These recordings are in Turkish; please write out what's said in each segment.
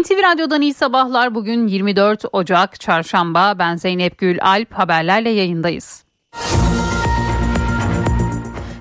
NTV Radyo'dan iyi sabahlar. Bugün 24 Ocak Çarşamba. Ben Zeynep Gül Alp haberlerle yayındayız.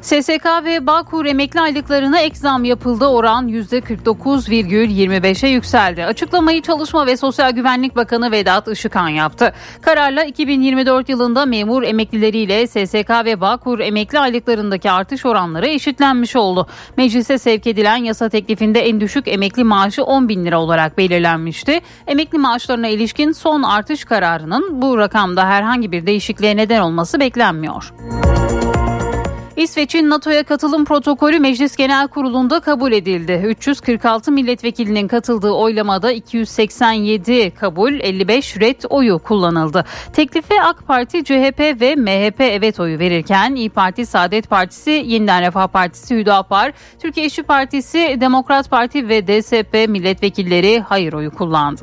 SSK ve Bağkur emekli aylıklarına ek zam yapıldı. Oran %49,25'e yükseldi. Açıklamayı Çalışma ve Sosyal Güvenlik Bakanı Vedat Işıkhan yaptı. Kararla 2024 yılında memur emeklileriyle SSK ve Bağkur emekli aylıklarındaki artış oranları eşitlenmiş oldu. Meclise sevk edilen yasa teklifinde en düşük emekli maaşı 10 bin lira olarak belirlenmişti. Emekli maaşlarına ilişkin son artış kararının bu rakamda herhangi bir değişikliğe neden olması beklenmiyor. İsveç'in NATO'ya katılım protokolü Meclis Genel Kurulu'nda kabul edildi. 346 milletvekilinin katıldığı oylamada 287 kabul, 55 red oyu kullanıldı. Teklife AK Parti, CHP ve MHP evet oyu verirken İyi Parti, Saadet Partisi, Yeniden Refah Partisi, Hüdapar, Türkiye İşçi Partisi, Demokrat Parti ve DSP milletvekilleri hayır oyu kullandı.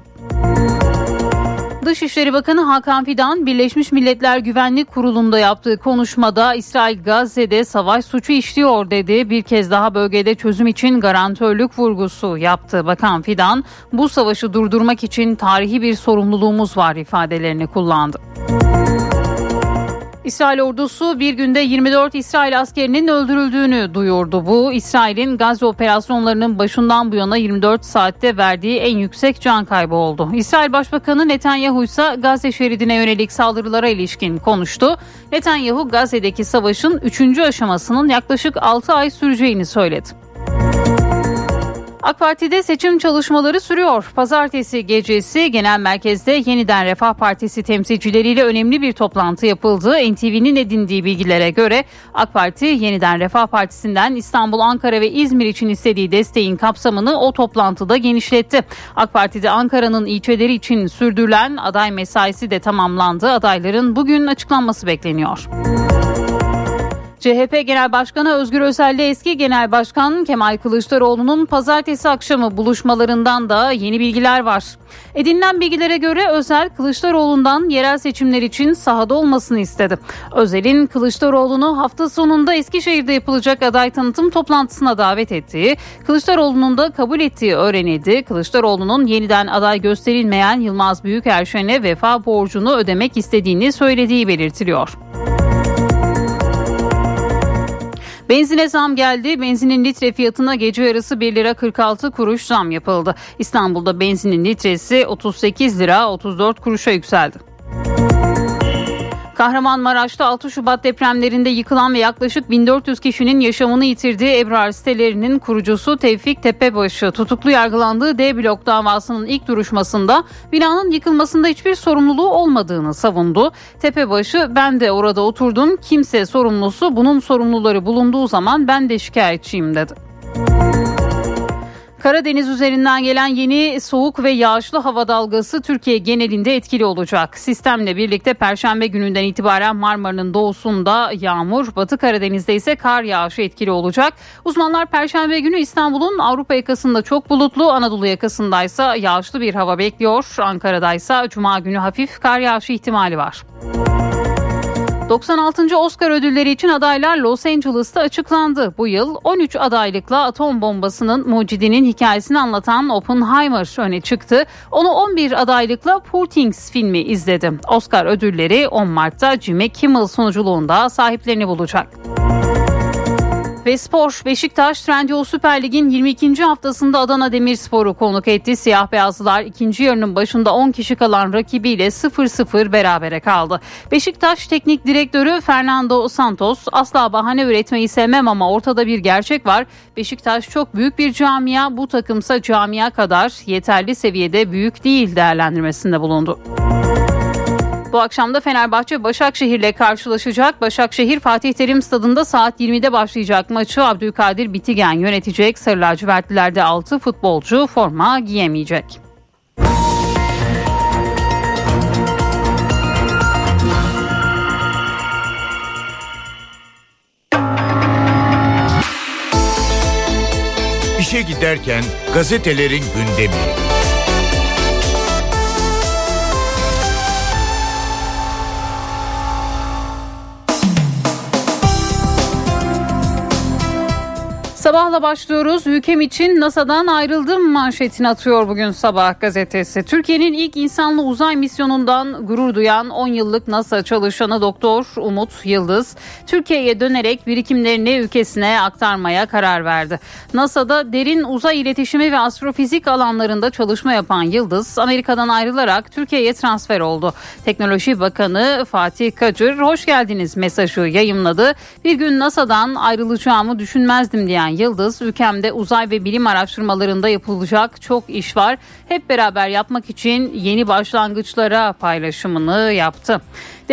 Dışişleri Bakanı Hakan Fidan Birleşmiş Milletler Güvenlik Kurulu'nda yaptığı konuşmada İsrail Gazze'de savaş suçu işliyor dedi. Bir kez daha bölgede çözüm için garantörlük vurgusu yaptı. Bakan Fidan bu savaşı durdurmak için tarihi bir sorumluluğumuz var ifadelerini kullandı. İsrail ordusu bir günde 24 İsrail askerinin öldürüldüğünü duyurdu. Bu İsrail'in Gazze operasyonlarının başından bu yana 24 saatte verdiği en yüksek can kaybı oldu. İsrail Başbakanı Netanyahu ise Gazze şeridine yönelik saldırılara ilişkin konuştu. Netanyahu Gazze'deki savaşın 3. aşamasının yaklaşık 6 ay süreceğini söyledi. AK Parti'de seçim çalışmaları sürüyor. Pazartesi gecesi genel merkezde yeniden Refah Partisi temsilcileriyle önemli bir toplantı yapıldı. NTV'nin edindiği bilgilere göre AK Parti yeniden Refah Partisi'nden İstanbul, Ankara ve İzmir için istediği desteğin kapsamını o toplantıda genişletti. AK Parti'de Ankara'nın ilçeleri için sürdürülen aday mesaisi de tamamlandı. Adayların bugün açıklanması bekleniyor. CHP Genel Başkanı Özgür Özel ile eski Genel Başkan Kemal Kılıçdaroğlu'nun pazartesi akşamı buluşmalarından da yeni bilgiler var. Edinilen bilgilere göre Özel Kılıçdaroğlu'ndan yerel seçimler için sahada olmasını istedi. Özel'in Kılıçdaroğlu'nu hafta sonunda Eskişehir'de yapılacak aday tanıtım toplantısına davet ettiği, Kılıçdaroğlu'nun da kabul ettiği öğrenildi. Kılıçdaroğlu'nun yeniden aday gösterilmeyen Yılmaz Büyükerşen'e vefa borcunu ödemek istediğini söylediği belirtiliyor. Benzine zam geldi. Benzinin litre fiyatına gece yarısı 1 lira 46 kuruş zam yapıldı. İstanbul'da benzinin litresi 38 lira 34 kuruşa yükseldi. Kahramanmaraş'ta 6 Şubat depremlerinde yıkılan ve yaklaşık 1400 kişinin yaşamını yitirdiği Ebrar sitelerinin kurucusu Tevfik Tepebaşı tutuklu yargılandığı D blok davasının ilk duruşmasında binanın yıkılmasında hiçbir sorumluluğu olmadığını savundu. Tepebaşı ben de orada oturdum kimse sorumlusu bunun sorumluları bulunduğu zaman ben de şikayetçiyim dedi. Karadeniz üzerinden gelen yeni soğuk ve yağışlı hava dalgası Türkiye genelinde etkili olacak. Sistemle birlikte perşembe gününden itibaren Marmara'nın doğusunda yağmur, Batı Karadeniz'de ise kar yağışı etkili olacak. Uzmanlar perşembe günü İstanbul'un Avrupa yakasında çok bulutlu, Anadolu yakasındaysa yağışlı bir hava bekliyor. Ankara'daysa cuma günü hafif kar yağışı ihtimali var. 96. Oscar ödülleri için adaylar Los Angeles'ta açıklandı. Bu yıl 13 adaylıkla atom bombasının mucidinin hikayesini anlatan Oppenheimer öne çıktı. Onu 11 adaylıkla Poor Things filmi izledi. Oscar ödülleri 10 Mart'ta Jimmy Kimmel sunuculuğunda sahiplerini bulacak. Ve spor Beşiktaş Trendyol Süper Lig'in 22. haftasında Adana Demirspor'u konuk etti. Siyah beyazlılar ikinci yarının başında 10 kişi kalan rakibiyle 0-0 berabere kaldı. Beşiktaş Teknik Direktörü Fernando Santos asla bahane üretmeyi sevmem ama ortada bir gerçek var. Beşiktaş çok büyük bir camia bu takımsa camia kadar yeterli seviyede büyük değil değerlendirmesinde bulundu. Bu akşam da Fenerbahçe Başakşehir ile karşılaşacak. Başakşehir Fatih Terim Stadında saat 20'de başlayacak maçı Abdülkadir Bitigen yönetecek. Sarı lacivertlilerde 6 futbolcu forma giyemeyecek. İşe giderken gazetelerin gündemi. Sabahla başlıyoruz. Ülkem için NASA'dan ayrıldım manşetini atıyor bugün sabah gazetesi. Türkiye'nin ilk insanlı uzay misyonundan gurur duyan 10 yıllık NASA çalışanı Doktor Umut Yıldız, Türkiye'ye dönerek birikimlerini ülkesine aktarmaya karar verdi. NASA'da derin uzay iletişimi ve astrofizik alanlarında çalışma yapan Yıldız, Amerika'dan ayrılarak Türkiye'ye transfer oldu. Teknoloji Bakanı Fatih Kacır, hoş geldiniz mesajı yayımladı. Bir gün NASA'dan ayrılacağımı düşünmezdim diyen Yıldız, ülkemde uzay ve bilim araştırmalarında yapılacak çok iş var. Hep beraber yapmak için yeni başlangıçlara paylaşımını yaptı.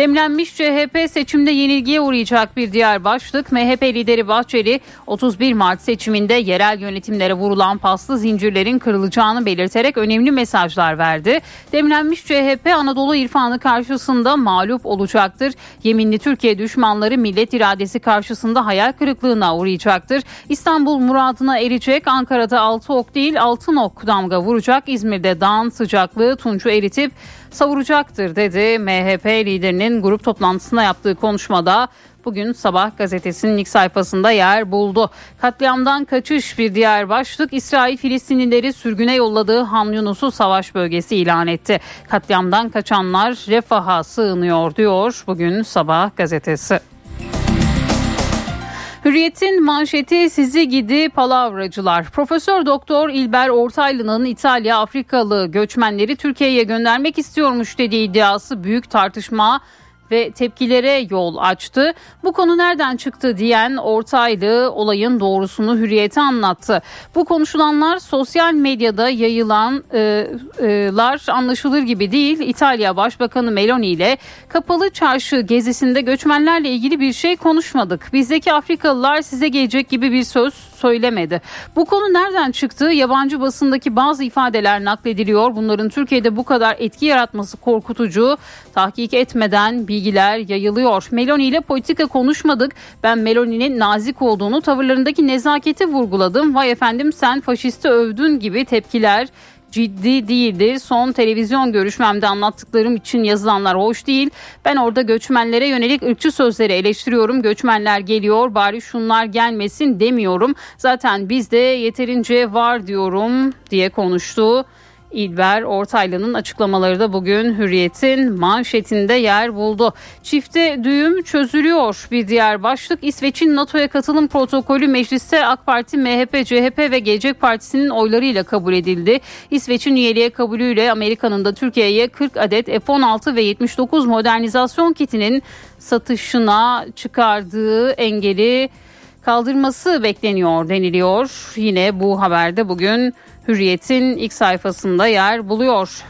Demlenmiş CHP seçimde yenilgiye uğrayacak bir diğer başlık. MHP lideri Bahçeli 31 Mart seçiminde yerel yönetimlere vurulan paslı zincirlerin kırılacağını belirterek önemli mesajlar verdi. Demlenmiş CHP Anadolu irfanı karşısında mağlup olacaktır. Yeminli Türkiye düşmanları millet iradesi karşısında hayal kırıklığına uğrayacaktır. İstanbul muradına erecek. Ankara'da 6 ok değil 6 ok damga vuracak. İzmir'de dağın sıcaklığı tuncu eritip savuracaktır dedi. MHP liderinin grup toplantısında yaptığı konuşmada bugün sabah gazetesinin ilk sayfasında yer buldu. Katliamdan kaçış bir diğer başlık İsrail Filistinlileri sürgüne yolladığı Han Yunus'u savaş bölgesi ilan etti. Katliamdan kaçanlar refaha sığınıyor diyor bugün sabah gazetesi. Hürriyet'in manşeti sizi gidi palavracılar. Profesör Doktor İlber Ortaylı'nın İtalya Afrikalı göçmenleri Türkiye'ye göndermek istiyormuş dediği iddiası büyük tartışma ve tepkilere yol açtı. Bu konu nereden çıktı diyen Ortaylı olayın doğrusunu hürriyete anlattı. Bu konuşulanlar sosyal medyada yayılanlar e, e, anlaşılır gibi değil. İtalya Başbakanı Meloni ile kapalı çarşı gezisinde göçmenlerle ilgili bir şey konuşmadık. Bizdeki Afrikalılar size gelecek gibi bir söz söylemedi. Bu konu nereden çıktı? Yabancı basındaki bazı ifadeler naklediliyor. Bunların Türkiye'de bu kadar etki yaratması korkutucu. Tahkik etmeden bilgiler yayılıyor. Meloni ile politika konuşmadık. Ben Meloni'nin nazik olduğunu, tavırlarındaki nezaketi vurguladım. Vay efendim sen faşisti övdün gibi tepkiler ciddi değildir. Son televizyon görüşmemde anlattıklarım için yazılanlar hoş değil. Ben orada göçmenlere yönelik ırkçı sözleri eleştiriyorum. Göçmenler geliyor bari şunlar gelmesin demiyorum. Zaten bizde yeterince var diyorum diye konuştu. İlber Ortaylı'nın açıklamaları da bugün Hürriyet'in manşetinde yer buldu. Çifte düğüm çözülüyor. Bir diğer başlık İsveç'in NATO'ya katılım protokolü mecliste AK Parti, MHP, CHP ve Gelecek Partisi'nin oylarıyla kabul edildi. İsveç'in üyeliğe kabulüyle Amerika'nın da Türkiye'ye 40 adet F-16 ve 79 modernizasyon kitinin satışına çıkardığı engeli kaldırması bekleniyor deniliyor. Yine bu haberde bugün Hürriyet'in ilk sayfasında yer buluyor.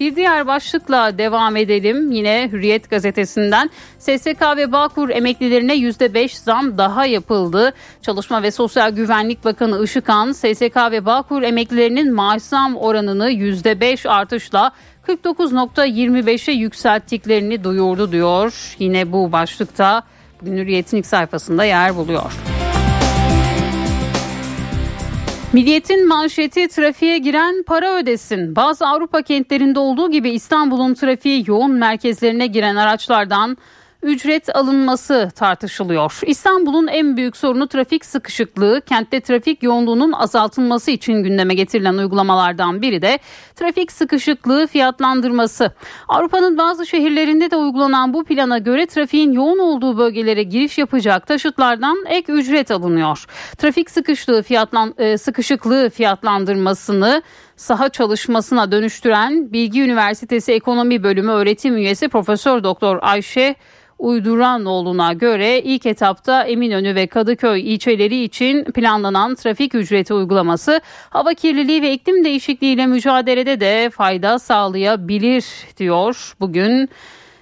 Bir diğer başlıkla devam edelim. Yine Hürriyet gazetesinden SSK ve Bağkur emeklilerine %5 zam daha yapıldı. Çalışma ve Sosyal Güvenlik Bakanı Işıkhan SSK ve Bağkur emeklilerinin maaş zam oranını %5 artışla 49.25'e yükselttiklerini duyurdu diyor. Yine bu başlıkta Hürriyet'in ilk sayfasında yer buluyor. Milliyetin manşeti trafiğe giren para ödesin. Bazı Avrupa kentlerinde olduğu gibi İstanbul'un trafiği yoğun merkezlerine giren araçlardan ücret alınması tartışılıyor. İstanbul'un en büyük sorunu trafik sıkışıklığı. Kentte trafik yoğunluğunun azaltılması için gündeme getirilen uygulamalardan biri de trafik sıkışıklığı fiyatlandırması. Avrupa'nın bazı şehirlerinde de uygulanan bu plana göre trafiğin yoğun olduğu bölgelere giriş yapacak taşıtlardan ek ücret alınıyor. Trafik sıkışıklığı fiyatlan e, sıkışıklığı fiyatlandırmasını saha çalışmasına dönüştüren Bilgi Üniversitesi Ekonomi Bölümü öğretim üyesi Profesör Doktor Ayşe Uyduranoğlu'na göre ilk etapta Eminönü ve Kadıköy ilçeleri için planlanan trafik ücreti uygulaması hava kirliliği ve iklim değişikliğiyle mücadelede de fayda sağlayabilir diyor. Bugün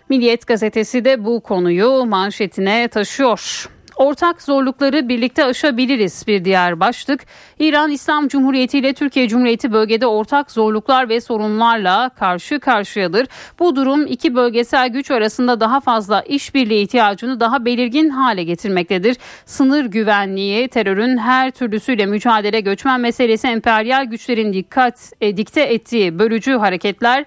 Milliyet gazetesi de bu konuyu manşetine taşıyor. Ortak zorlukları birlikte aşabiliriz bir diğer başlık. İran İslam Cumhuriyeti ile Türkiye Cumhuriyeti bölgede ortak zorluklar ve sorunlarla karşı karşıyadır. Bu durum iki bölgesel güç arasında daha fazla işbirliği ihtiyacını daha belirgin hale getirmektedir. Sınır güvenliği, terörün her türlüsüyle mücadele, göçmen meselesi, emperyal güçlerin dikkat e, dikte ettiği bölücü hareketler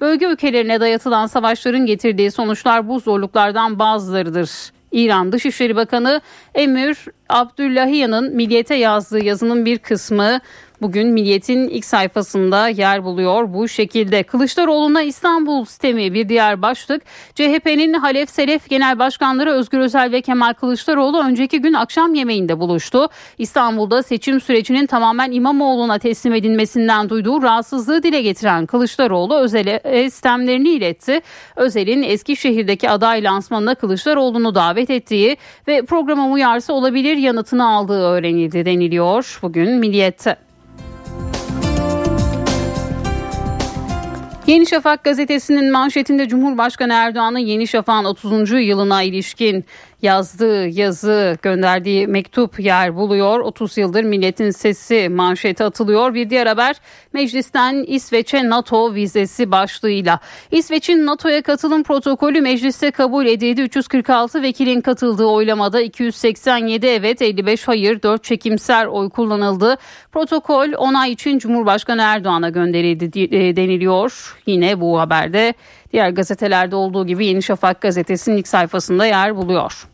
Bölge ülkelerine dayatılan savaşların getirdiği sonuçlar bu zorluklardan bazılarıdır İran Dışişleri Bakanı Emir Abdullahiyan'ın Milliyet'e yazdığı yazının bir kısmı bugün Milliyet'in ilk sayfasında yer buluyor. Bu şekilde Kılıçdaroğlu'na İstanbul sistemi bir diğer başlık. CHP'nin Halef Selef Genel Başkanları Özgür Özel ve Kemal Kılıçdaroğlu önceki gün akşam yemeğinde buluştu. İstanbul'da seçim sürecinin tamamen İmamoğlu'na teslim edilmesinden duyduğu rahatsızlığı dile getiren Kılıçdaroğlu Özel'e istemlerini iletti. Özel'in Eskişehir'deki aday lansmanına Kılıçdaroğlu'nu davet ettiği ve programa uyarsa olabilir yanıtını aldığı öğrenildi deniliyor bugün Milliyet'te. Yeni Şafak gazetesinin manşetinde Cumhurbaşkanı Erdoğan'ın Yeni Şafak'ın 30. yılına ilişkin yazdığı yazı gönderdiği mektup yer buluyor. 30 yıldır milletin sesi manşeti atılıyor. Bir diğer haber meclisten İsveç'e NATO vizesi başlığıyla. İsveç'in NATO'ya katılım protokolü mecliste kabul edildi. 346 vekilin katıldığı oylamada 287 evet 55 hayır 4 çekimser oy kullanıldı. Protokol onay için Cumhurbaşkanı Erdoğan'a gönderildi e, deniliyor. Yine bu haberde diğer gazetelerde olduğu gibi Yeni Şafak gazetesinin ilk sayfasında yer buluyor.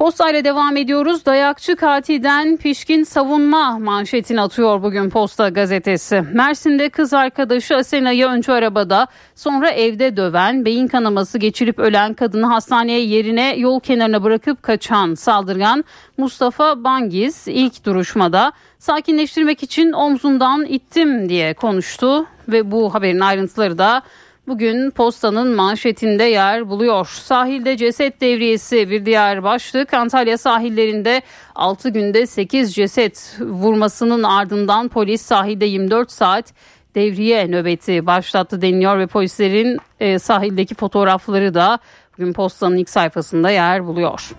Posta ile devam ediyoruz. Dayakçı katilden pişkin savunma manşetini atıyor bugün Posta gazetesi. Mersin'de kız arkadaşı Asena'yı önce arabada sonra evde döven, beyin kanaması geçirip ölen kadını hastaneye yerine yol kenarına bırakıp kaçan saldırgan Mustafa Bangiz ilk duruşmada sakinleştirmek için omzundan ittim diye konuştu ve bu haberin ayrıntıları da bugün postanın manşetinde yer buluyor. Sahilde ceset devriyesi bir diğer başlık. Antalya sahillerinde 6 günde 8 ceset vurmasının ardından polis sahilde 24 saat devriye nöbeti başlattı deniliyor ve polislerin e, sahildeki fotoğrafları da bugün postanın ilk sayfasında yer buluyor.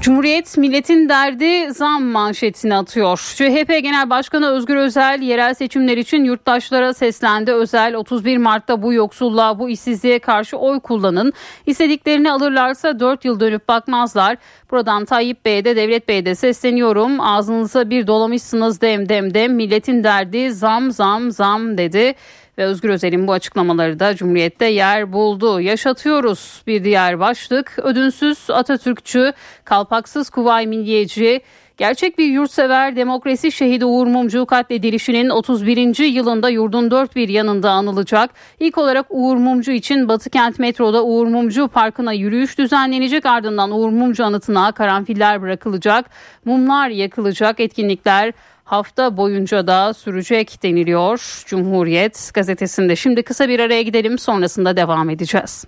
Cumhuriyet milletin derdi zam manşetini atıyor. CHP Genel Başkanı Özgür Özel yerel seçimler için yurttaşlara seslendi. Özel 31 Mart'ta bu yoksulluğa bu işsizliğe karşı oy kullanın. İstediklerini alırlarsa 4 yıl dönüp bakmazlar. Buradan Tayyip Bey'e de Devlet Bey'e de sesleniyorum. Ağzınıza bir dolamışsınız dem dem dem. Milletin derdi zam zam zam dedi ve Özgür Özel'in bu açıklamaları da Cumhuriyet'te yer buldu. Yaşatıyoruz bir diğer başlık. Ödünsüz Atatürkçü, kalpaksız Kuvay Milliyeci, Gerçek bir yurtsever demokrasi şehidi Uğur Mumcu katledilişinin 31. yılında yurdun dört bir yanında anılacak. İlk olarak Uğur Mumcu için Batı Kent Metro'da Uğur Mumcu Parkı'na yürüyüş düzenlenecek. Ardından Uğur Mumcu anıtına karanfiller bırakılacak. Mumlar yakılacak. Etkinlikler hafta boyunca da sürecek deniliyor Cumhuriyet gazetesinde. Şimdi kısa bir araya gidelim sonrasında devam edeceğiz.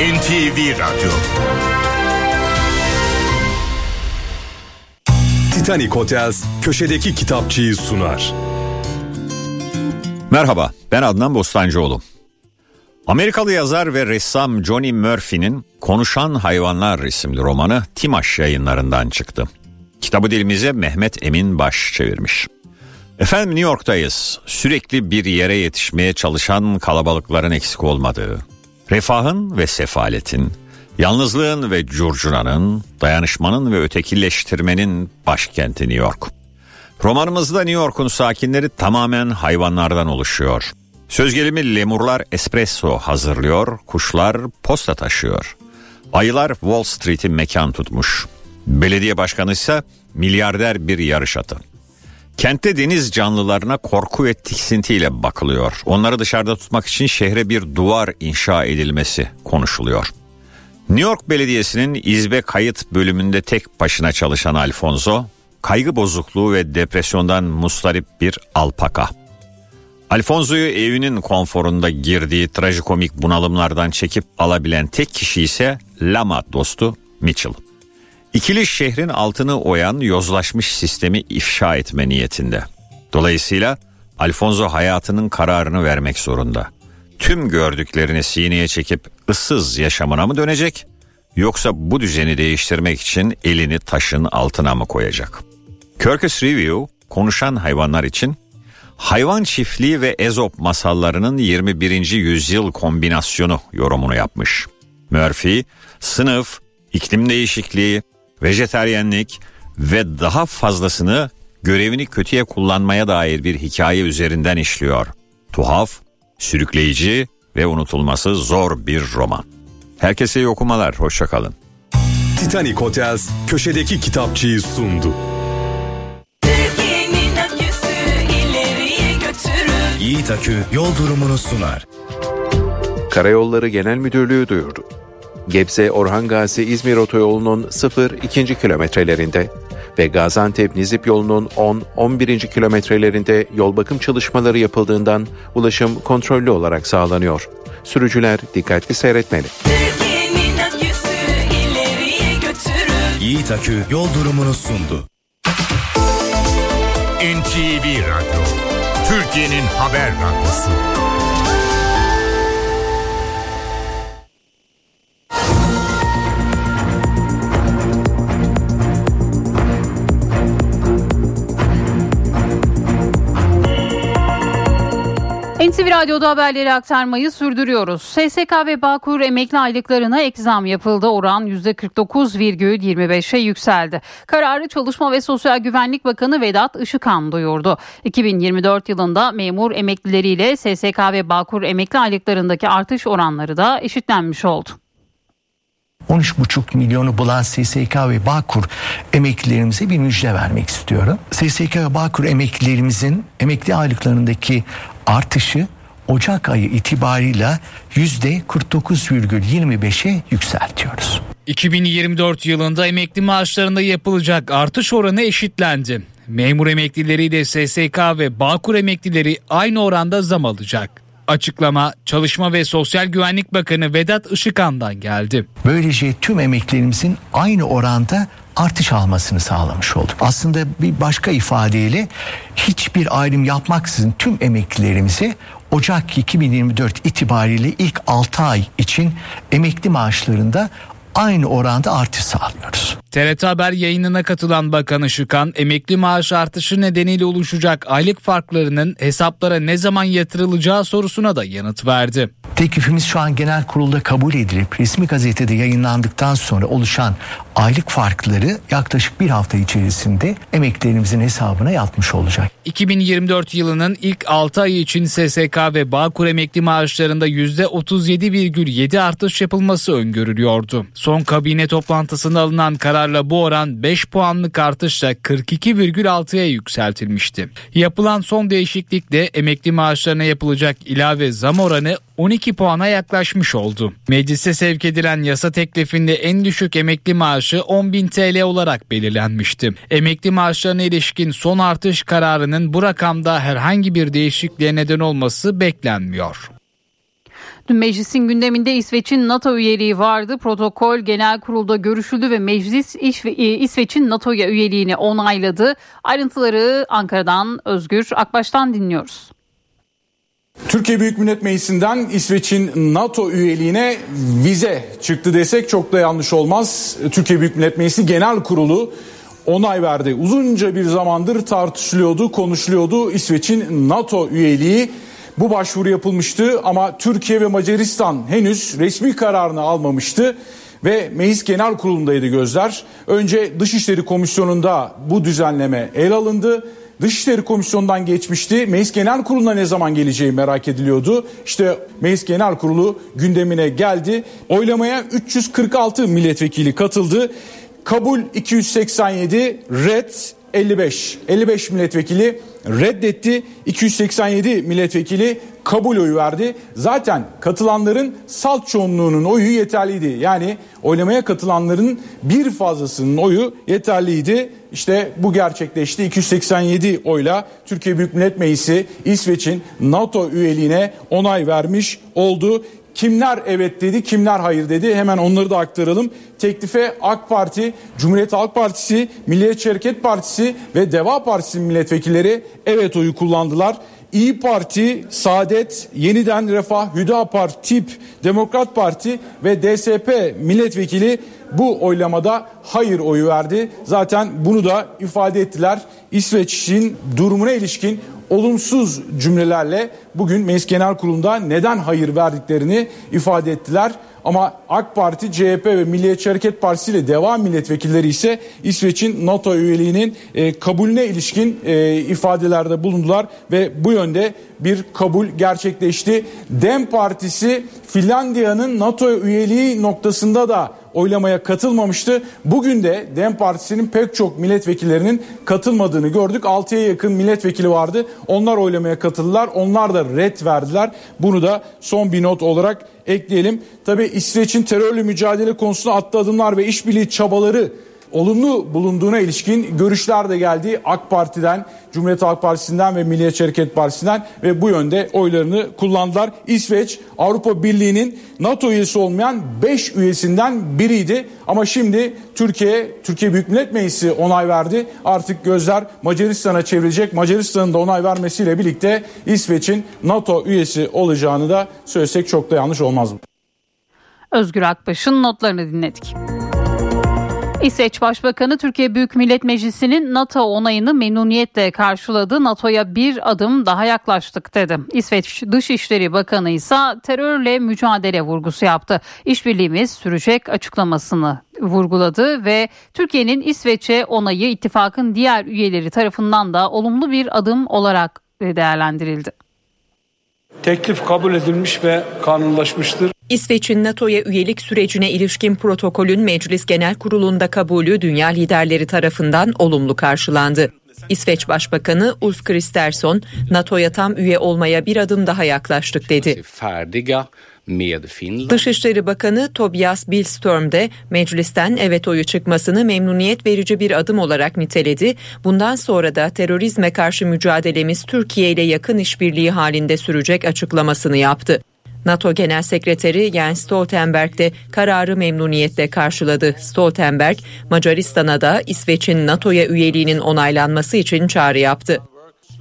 NTV Radyo Titanic Hotels köşedeki kitapçıyı sunar. Merhaba ben Adnan Bostancıoğlu. Amerikalı yazar ve ressam Johnny Murphy'nin Konuşan Hayvanlar isimli romanı Timaş yayınlarından çıktı. Kitabı dilimize Mehmet Emin Baş çevirmiş. Efendim New York'tayız. Sürekli bir yere yetişmeye çalışan kalabalıkların eksik olmadığı, refahın ve sefaletin, yalnızlığın ve curcunanın, dayanışmanın ve ötekileştirmenin başkenti New York. Romanımızda New York'un sakinleri tamamen hayvanlardan oluşuyor. Söz gelimi lemurlar espresso hazırlıyor, kuşlar posta taşıyor. Ayılar Wall Street'i mekan tutmuş. Belediye başkanı ise milyarder bir yarış atı. Kentte deniz canlılarına korku ve tiksintiyle bakılıyor. Onları dışarıda tutmak için şehre bir duvar inşa edilmesi konuşuluyor. New York Belediyesi'nin izbe kayıt bölümünde tek başına çalışan Alfonso, kaygı bozukluğu ve depresyondan mustarip bir alpaka. Alfonso'yu evinin konforunda girdiği trajikomik bunalımlardan çekip alabilen tek kişi ise Lama dostu Mitchell. İkili şehrin altını oyan yozlaşmış sistemi ifşa etme niyetinde. Dolayısıyla Alfonso hayatının kararını vermek zorunda. Tüm gördüklerini sineye çekip ıssız yaşamına mı dönecek yoksa bu düzeni değiştirmek için elini taşın altına mı koyacak? Kirkus Review konuşan hayvanlar için hayvan çiftliği ve ezop masallarının 21. yüzyıl kombinasyonu yorumunu yapmış. Murphy, sınıf, iklim değişikliği, vejeteryenlik ve daha fazlasını görevini kötüye kullanmaya dair bir hikaye üzerinden işliyor. Tuhaf, sürükleyici ve unutulması zor bir roman. Herkese iyi okumalar, hoşçakalın. Titanic Hotels köşedeki kitapçıyı sundu. Yiğit Akü yol durumunu sunar. Karayolları Genel Müdürlüğü duyurdu. Gebze Orhan Gazi İzmir Otoyolu'nun 0-2. kilometrelerinde ve Gaziantep Nizip yolunun 10-11. kilometrelerinde yol bakım çalışmaları yapıldığından ulaşım kontrollü olarak sağlanıyor. Sürücüler dikkatli seyretmeli. Yiğit Akü yol durumunu sundu. NTV Radyo, Türkiye'nin haber radyosu. NTV Radyo'da haberleri aktarmayı sürdürüyoruz. SSK ve Bağkur emekli aylıklarına ek zam yapıldı. Oran %49,25'e yükseldi. Kararı Çalışma ve Sosyal Güvenlik Bakanı Vedat Işıkhan duyurdu. 2024 yılında memur emeklileriyle SSK ve Bağkur emekli aylıklarındaki artış oranları da eşitlenmiş oldu. 13,5 milyonu bulan SSK ve Bağkur emeklilerimize bir müjde vermek istiyorum. SSK ve Bağkur emeklilerimizin emekli aylıklarındaki artışı Ocak ayı itibarıyla %49,25'e yükseltiyoruz. 2024 yılında emekli maaşlarında yapılacak artış oranı eşitlendi. Memur emeklileri de SSK ve Bağkur emeklileri aynı oranda zam alacak. Açıklama Çalışma ve Sosyal Güvenlik Bakanı Vedat Işıkhan'dan geldi. Böylece tüm emeklerimizin aynı oranda artış almasını sağlamış olduk. Aslında bir başka ifadeyle hiçbir ayrım yapmaksızın tüm emeklilerimize Ocak 2024 itibariyle ilk 6 ay için emekli maaşlarında aynı oranda artış sağlıyoruz. TRT Haber yayınına katılan Bakan Işıkhan, emekli maaş artışı nedeniyle oluşacak aylık farklarının hesaplara ne zaman yatırılacağı sorusuna da yanıt verdi. Teklifimiz şu an genel kurulda kabul edilip resmi gazetede yayınlandıktan sonra oluşan aylık farkları yaklaşık bir hafta içerisinde emeklerimizin hesabına yatmış olacak. 2024 yılının ilk 6 ayı için SSK ve Bağkur emekli maaşlarında %37,7 artış yapılması öngörülüyordu. Son kabine toplantısında alınan kararla bu oran 5 puanlık artışla 42,6'ya yükseltilmişti. Yapılan son değişiklikle emekli maaşlarına yapılacak ilave zam oranı 12 puana yaklaşmış oldu. Meclise sevk edilen yasa teklifinde en düşük emekli maaşı 10.000 TL olarak belirlenmişti. Emekli maaşlarına ilişkin son artış kararının bu rakamda herhangi bir değişikliğe neden olması beklenmiyor. Meclisin gündeminde İsveç'in NATO üyeliği vardı. Protokol genel kurulda görüşüldü ve meclis İsveç'in NATO'ya üyeliğini onayladı. Ayrıntıları Ankara'dan Özgür Akbaş'tan dinliyoruz. Türkiye Büyük Millet Meclisi'nden İsveç'in NATO üyeliğine vize çıktı desek çok da yanlış olmaz. Türkiye Büyük Millet Meclisi Genel Kurulu onay verdi. Uzunca bir zamandır tartışılıyordu, konuşuluyordu İsveç'in NATO üyeliği. Bu başvuru yapılmıştı ama Türkiye ve Macaristan henüz resmi kararını almamıştı ve Meclis Genel Kurulu'ndaydı gözler. Önce Dışişleri Komisyonu'nda bu düzenleme el alındı. Dışişleri Komisyonu'ndan geçmişti. Meclis Genel Kurulu'na ne zaman geleceği merak ediliyordu. İşte Meclis Genel Kurulu gündemine geldi. Oylamaya 346 milletvekili katıldı. Kabul 287, red 55. 55 milletvekili reddetti. 287 milletvekili kabul oyu verdi. Zaten katılanların salt çoğunluğunun oyu yeterliydi. Yani oylamaya katılanların bir fazlasının oyu yeterliydi. İşte bu gerçekleşti. 287 oyla Türkiye Büyük Millet Meclisi İsveç'in NATO üyeliğine onay vermiş oldu. Kimler evet dedi, kimler hayır dedi. Hemen onları da aktaralım. Teklife AK Parti, Cumhuriyet Halk Partisi, Milliyetçi Hareket Partisi ve Deva Partisi milletvekilleri evet oyu kullandılar. İyi Parti, Saadet, Yeniden Refah, Hüdapar, TİP, Demokrat Parti ve DSP milletvekili bu oylamada hayır oyu verdi. Zaten bunu da ifade ettiler. İsveç'in durumuna ilişkin olumsuz cümlelerle bugün Meclis Genel Kurulu'nda neden hayır verdiklerini ifade ettiler. Ama AK Parti, CHP ve Milliyetçi Hareket Partisi ile devam milletvekilleri ise İsveç'in NATO üyeliğinin e, kabulüne ilişkin e, ifadelerde bulundular ve bu yönde bir kabul gerçekleşti. Dem Partisi Finlandiya'nın NATO üyeliği noktasında da oylamaya katılmamıştı. Bugün de Dem Partisi'nin pek çok milletvekillerinin katılmadığını gördük. 6'ya yakın milletvekili vardı. Onlar oylamaya katıldılar. Onlar da red verdiler. Bunu da son bir not olarak ekleyelim. Tabi İsveç'in terörle mücadele konusunda attığı adımlar ve işbirliği çabaları olumlu bulunduğuna ilişkin görüşler de geldi AK Parti'den, Cumhuriyet Halk Partisi'nden ve Milliyetçi Hareket Partisi'nden ve bu yönde oylarını kullandılar. İsveç Avrupa Birliği'nin NATO üyesi olmayan 5 üyesinden biriydi ama şimdi Türkiye Türkiye Büyük Millet Meclisi onay verdi. Artık gözler Macaristan'a çevrilecek. Macaristan'ın da onay vermesiyle birlikte İsveç'in NATO üyesi olacağını da söylesek çok da yanlış olmaz? Özgür Akbaş'ın notlarını dinledik. İsveç Başbakanı Türkiye Büyük Millet Meclisi'nin NATO onayını memnuniyetle karşıladı. NATO'ya bir adım daha yaklaştık dedi. İsveç Dışişleri Bakanı ise terörle mücadele vurgusu yaptı. İşbirliğimiz sürecek açıklamasını vurguladı ve Türkiye'nin İsveç'e onayı ittifakın diğer üyeleri tarafından da olumlu bir adım olarak değerlendirildi. Teklif kabul edilmiş ve kanunlaşmıştır. İsveç'in NATO'ya üyelik sürecine ilişkin protokolün Meclis Genel Kurulu'nda kabulü dünya liderleri tarafından olumlu karşılandı. İsveç Başbakanı Ulf Kristersson, NATO'ya tam üye olmaya bir adım daha yaklaştık dedi. Dışişleri Bakanı Tobias Billström de meclisten evet oyu çıkmasını memnuniyet verici bir adım olarak niteledi. Bundan sonra da terörizme karşı mücadelemiz Türkiye ile yakın işbirliği halinde sürecek açıklamasını yaptı. NATO Genel Sekreteri Jens Stoltenberg de kararı memnuniyetle karşıladı. Stoltenberg, Macaristan'a da İsveç'in NATO'ya üyeliğinin onaylanması için çağrı yaptı.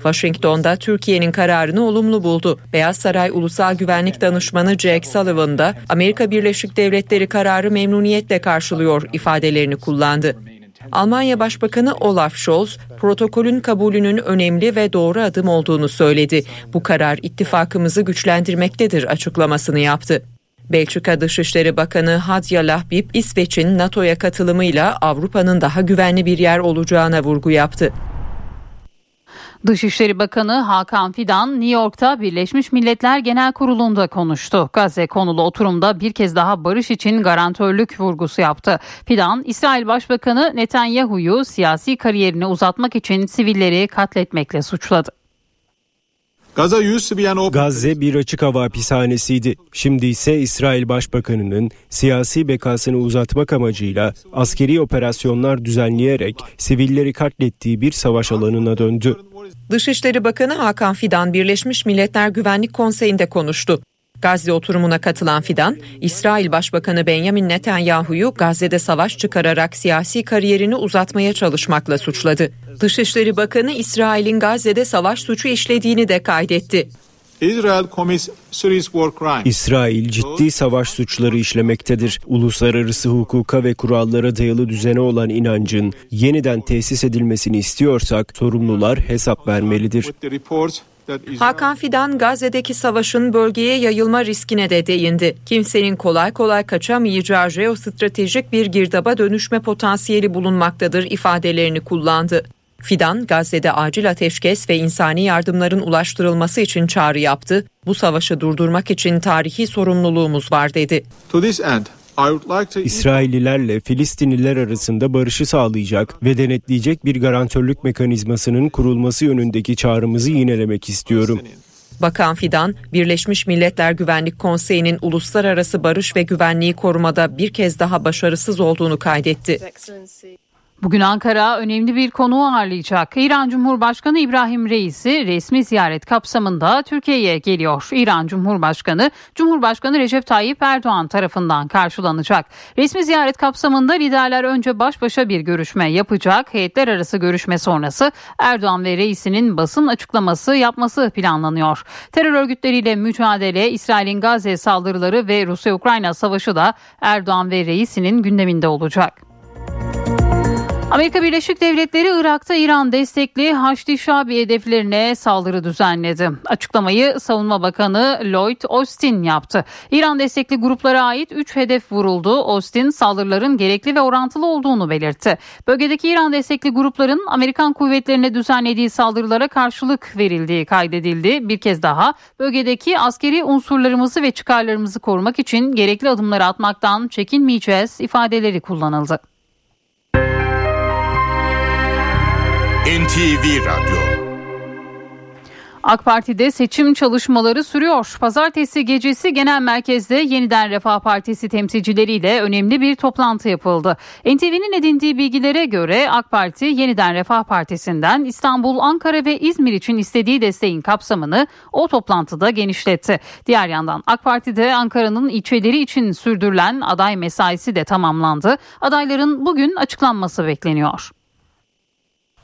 Washington'da Türkiye'nin kararını olumlu buldu. Beyaz Saray Ulusal Güvenlik Danışmanı Jake Sullivan da Amerika Birleşik Devletleri kararı memnuniyetle karşılıyor ifadelerini kullandı. Almanya Başbakanı Olaf Scholz protokolün kabulünün önemli ve doğru adım olduğunu söyledi. Bu karar ittifakımızı güçlendirmektedir açıklamasını yaptı. Belçika Dışişleri Bakanı Hadja Lahbib, İsveç'in NATO'ya katılımıyla Avrupa'nın daha güvenli bir yer olacağına vurgu yaptı. Dışişleri Bakanı Hakan Fidan New York'ta Birleşmiş Milletler Genel Kurulu'nda konuştu. Gazze konulu oturumda bir kez daha barış için garantörlük vurgusu yaptı. Fidan, İsrail Başbakanı Netanyahu'yu siyasi kariyerini uzatmak için sivilleri katletmekle suçladı. Gazze bir açık hava hapishanesiydi. Şimdi ise İsrail Başbakanı'nın siyasi bekasını uzatmak amacıyla askeri operasyonlar düzenleyerek sivilleri katlettiği bir savaş alanına döndü. Dışişleri Bakanı Hakan Fidan Birleşmiş Milletler Güvenlik Konseyi'nde konuştu. Gazze oturumuna katılan Fidan, İsrail Başbakanı Benjamin Netanyahu'yu Gazze'de savaş çıkararak siyasi kariyerini uzatmaya çalışmakla suçladı. Dışişleri Bakanı İsrail'in Gazze'de savaş suçu işlediğini de kaydetti. İsrail ciddi savaş suçları işlemektedir. Uluslararası hukuka ve kurallara dayalı düzene olan inancın yeniden tesis edilmesini istiyorsak sorumlular hesap vermelidir. Hakan Fidan Gazze'deki savaşın bölgeye yayılma riskine de değindi. Kimsenin kolay kolay kaçamayacağı jeostratejik bir girdaba dönüşme potansiyeli bulunmaktadır ifadelerini kullandı. Fidan, Gazze'de acil ateşkes ve insani yardımların ulaştırılması için çağrı yaptı. Bu savaşı durdurmak için tarihi sorumluluğumuz var dedi. İsraillilerle Filistinliler arasında barışı sağlayacak ve denetleyecek bir garantörlük mekanizmasının kurulması yönündeki çağrımızı yinelemek istiyorum. Bakan Fidan, Birleşmiş Milletler Güvenlik Konseyi'nin uluslararası barış ve güvenliği korumada bir kez daha başarısız olduğunu kaydetti. Bugün Ankara önemli bir konuğu ağırlayacak. İran Cumhurbaşkanı İbrahim Reis'i resmi ziyaret kapsamında Türkiye'ye geliyor. İran Cumhurbaşkanı, Cumhurbaşkanı Recep Tayyip Erdoğan tarafından karşılanacak. Resmi ziyaret kapsamında liderler önce baş başa bir görüşme yapacak. Heyetler arası görüşme sonrası Erdoğan ve Reis'inin basın açıklaması yapması planlanıyor. Terör örgütleriyle mücadele, İsrail'in Gazze saldırıları ve Rusya-Ukrayna savaşı da Erdoğan ve Reis'inin gündeminde olacak. Amerika Birleşik Devletleri Irak'ta İran destekli Haçlı Şabi hedeflerine saldırı düzenledi. Açıklamayı Savunma Bakanı Lloyd Austin yaptı. İran destekli gruplara ait 3 hedef vuruldu. Austin saldırıların gerekli ve orantılı olduğunu belirtti. Bölgedeki İran destekli grupların Amerikan kuvvetlerine düzenlediği saldırılara karşılık verildiği kaydedildi. Bir kez daha bölgedeki askeri unsurlarımızı ve çıkarlarımızı korumak için gerekli adımları atmaktan çekinmeyeceğiz ifadeleri kullanıldı. NTV Radyo AK Parti'de seçim çalışmaları sürüyor. Pazartesi gecesi genel merkezde yeniden Refah Partisi temsilcileriyle önemli bir toplantı yapıldı. NTV'nin edindiği bilgilere göre AK Parti yeniden Refah Partisi'nden İstanbul, Ankara ve İzmir için istediği desteğin kapsamını o toplantıda genişletti. Diğer yandan AK Parti'de Ankara'nın ilçeleri için sürdürülen aday mesaisi de tamamlandı. Adayların bugün açıklanması bekleniyor.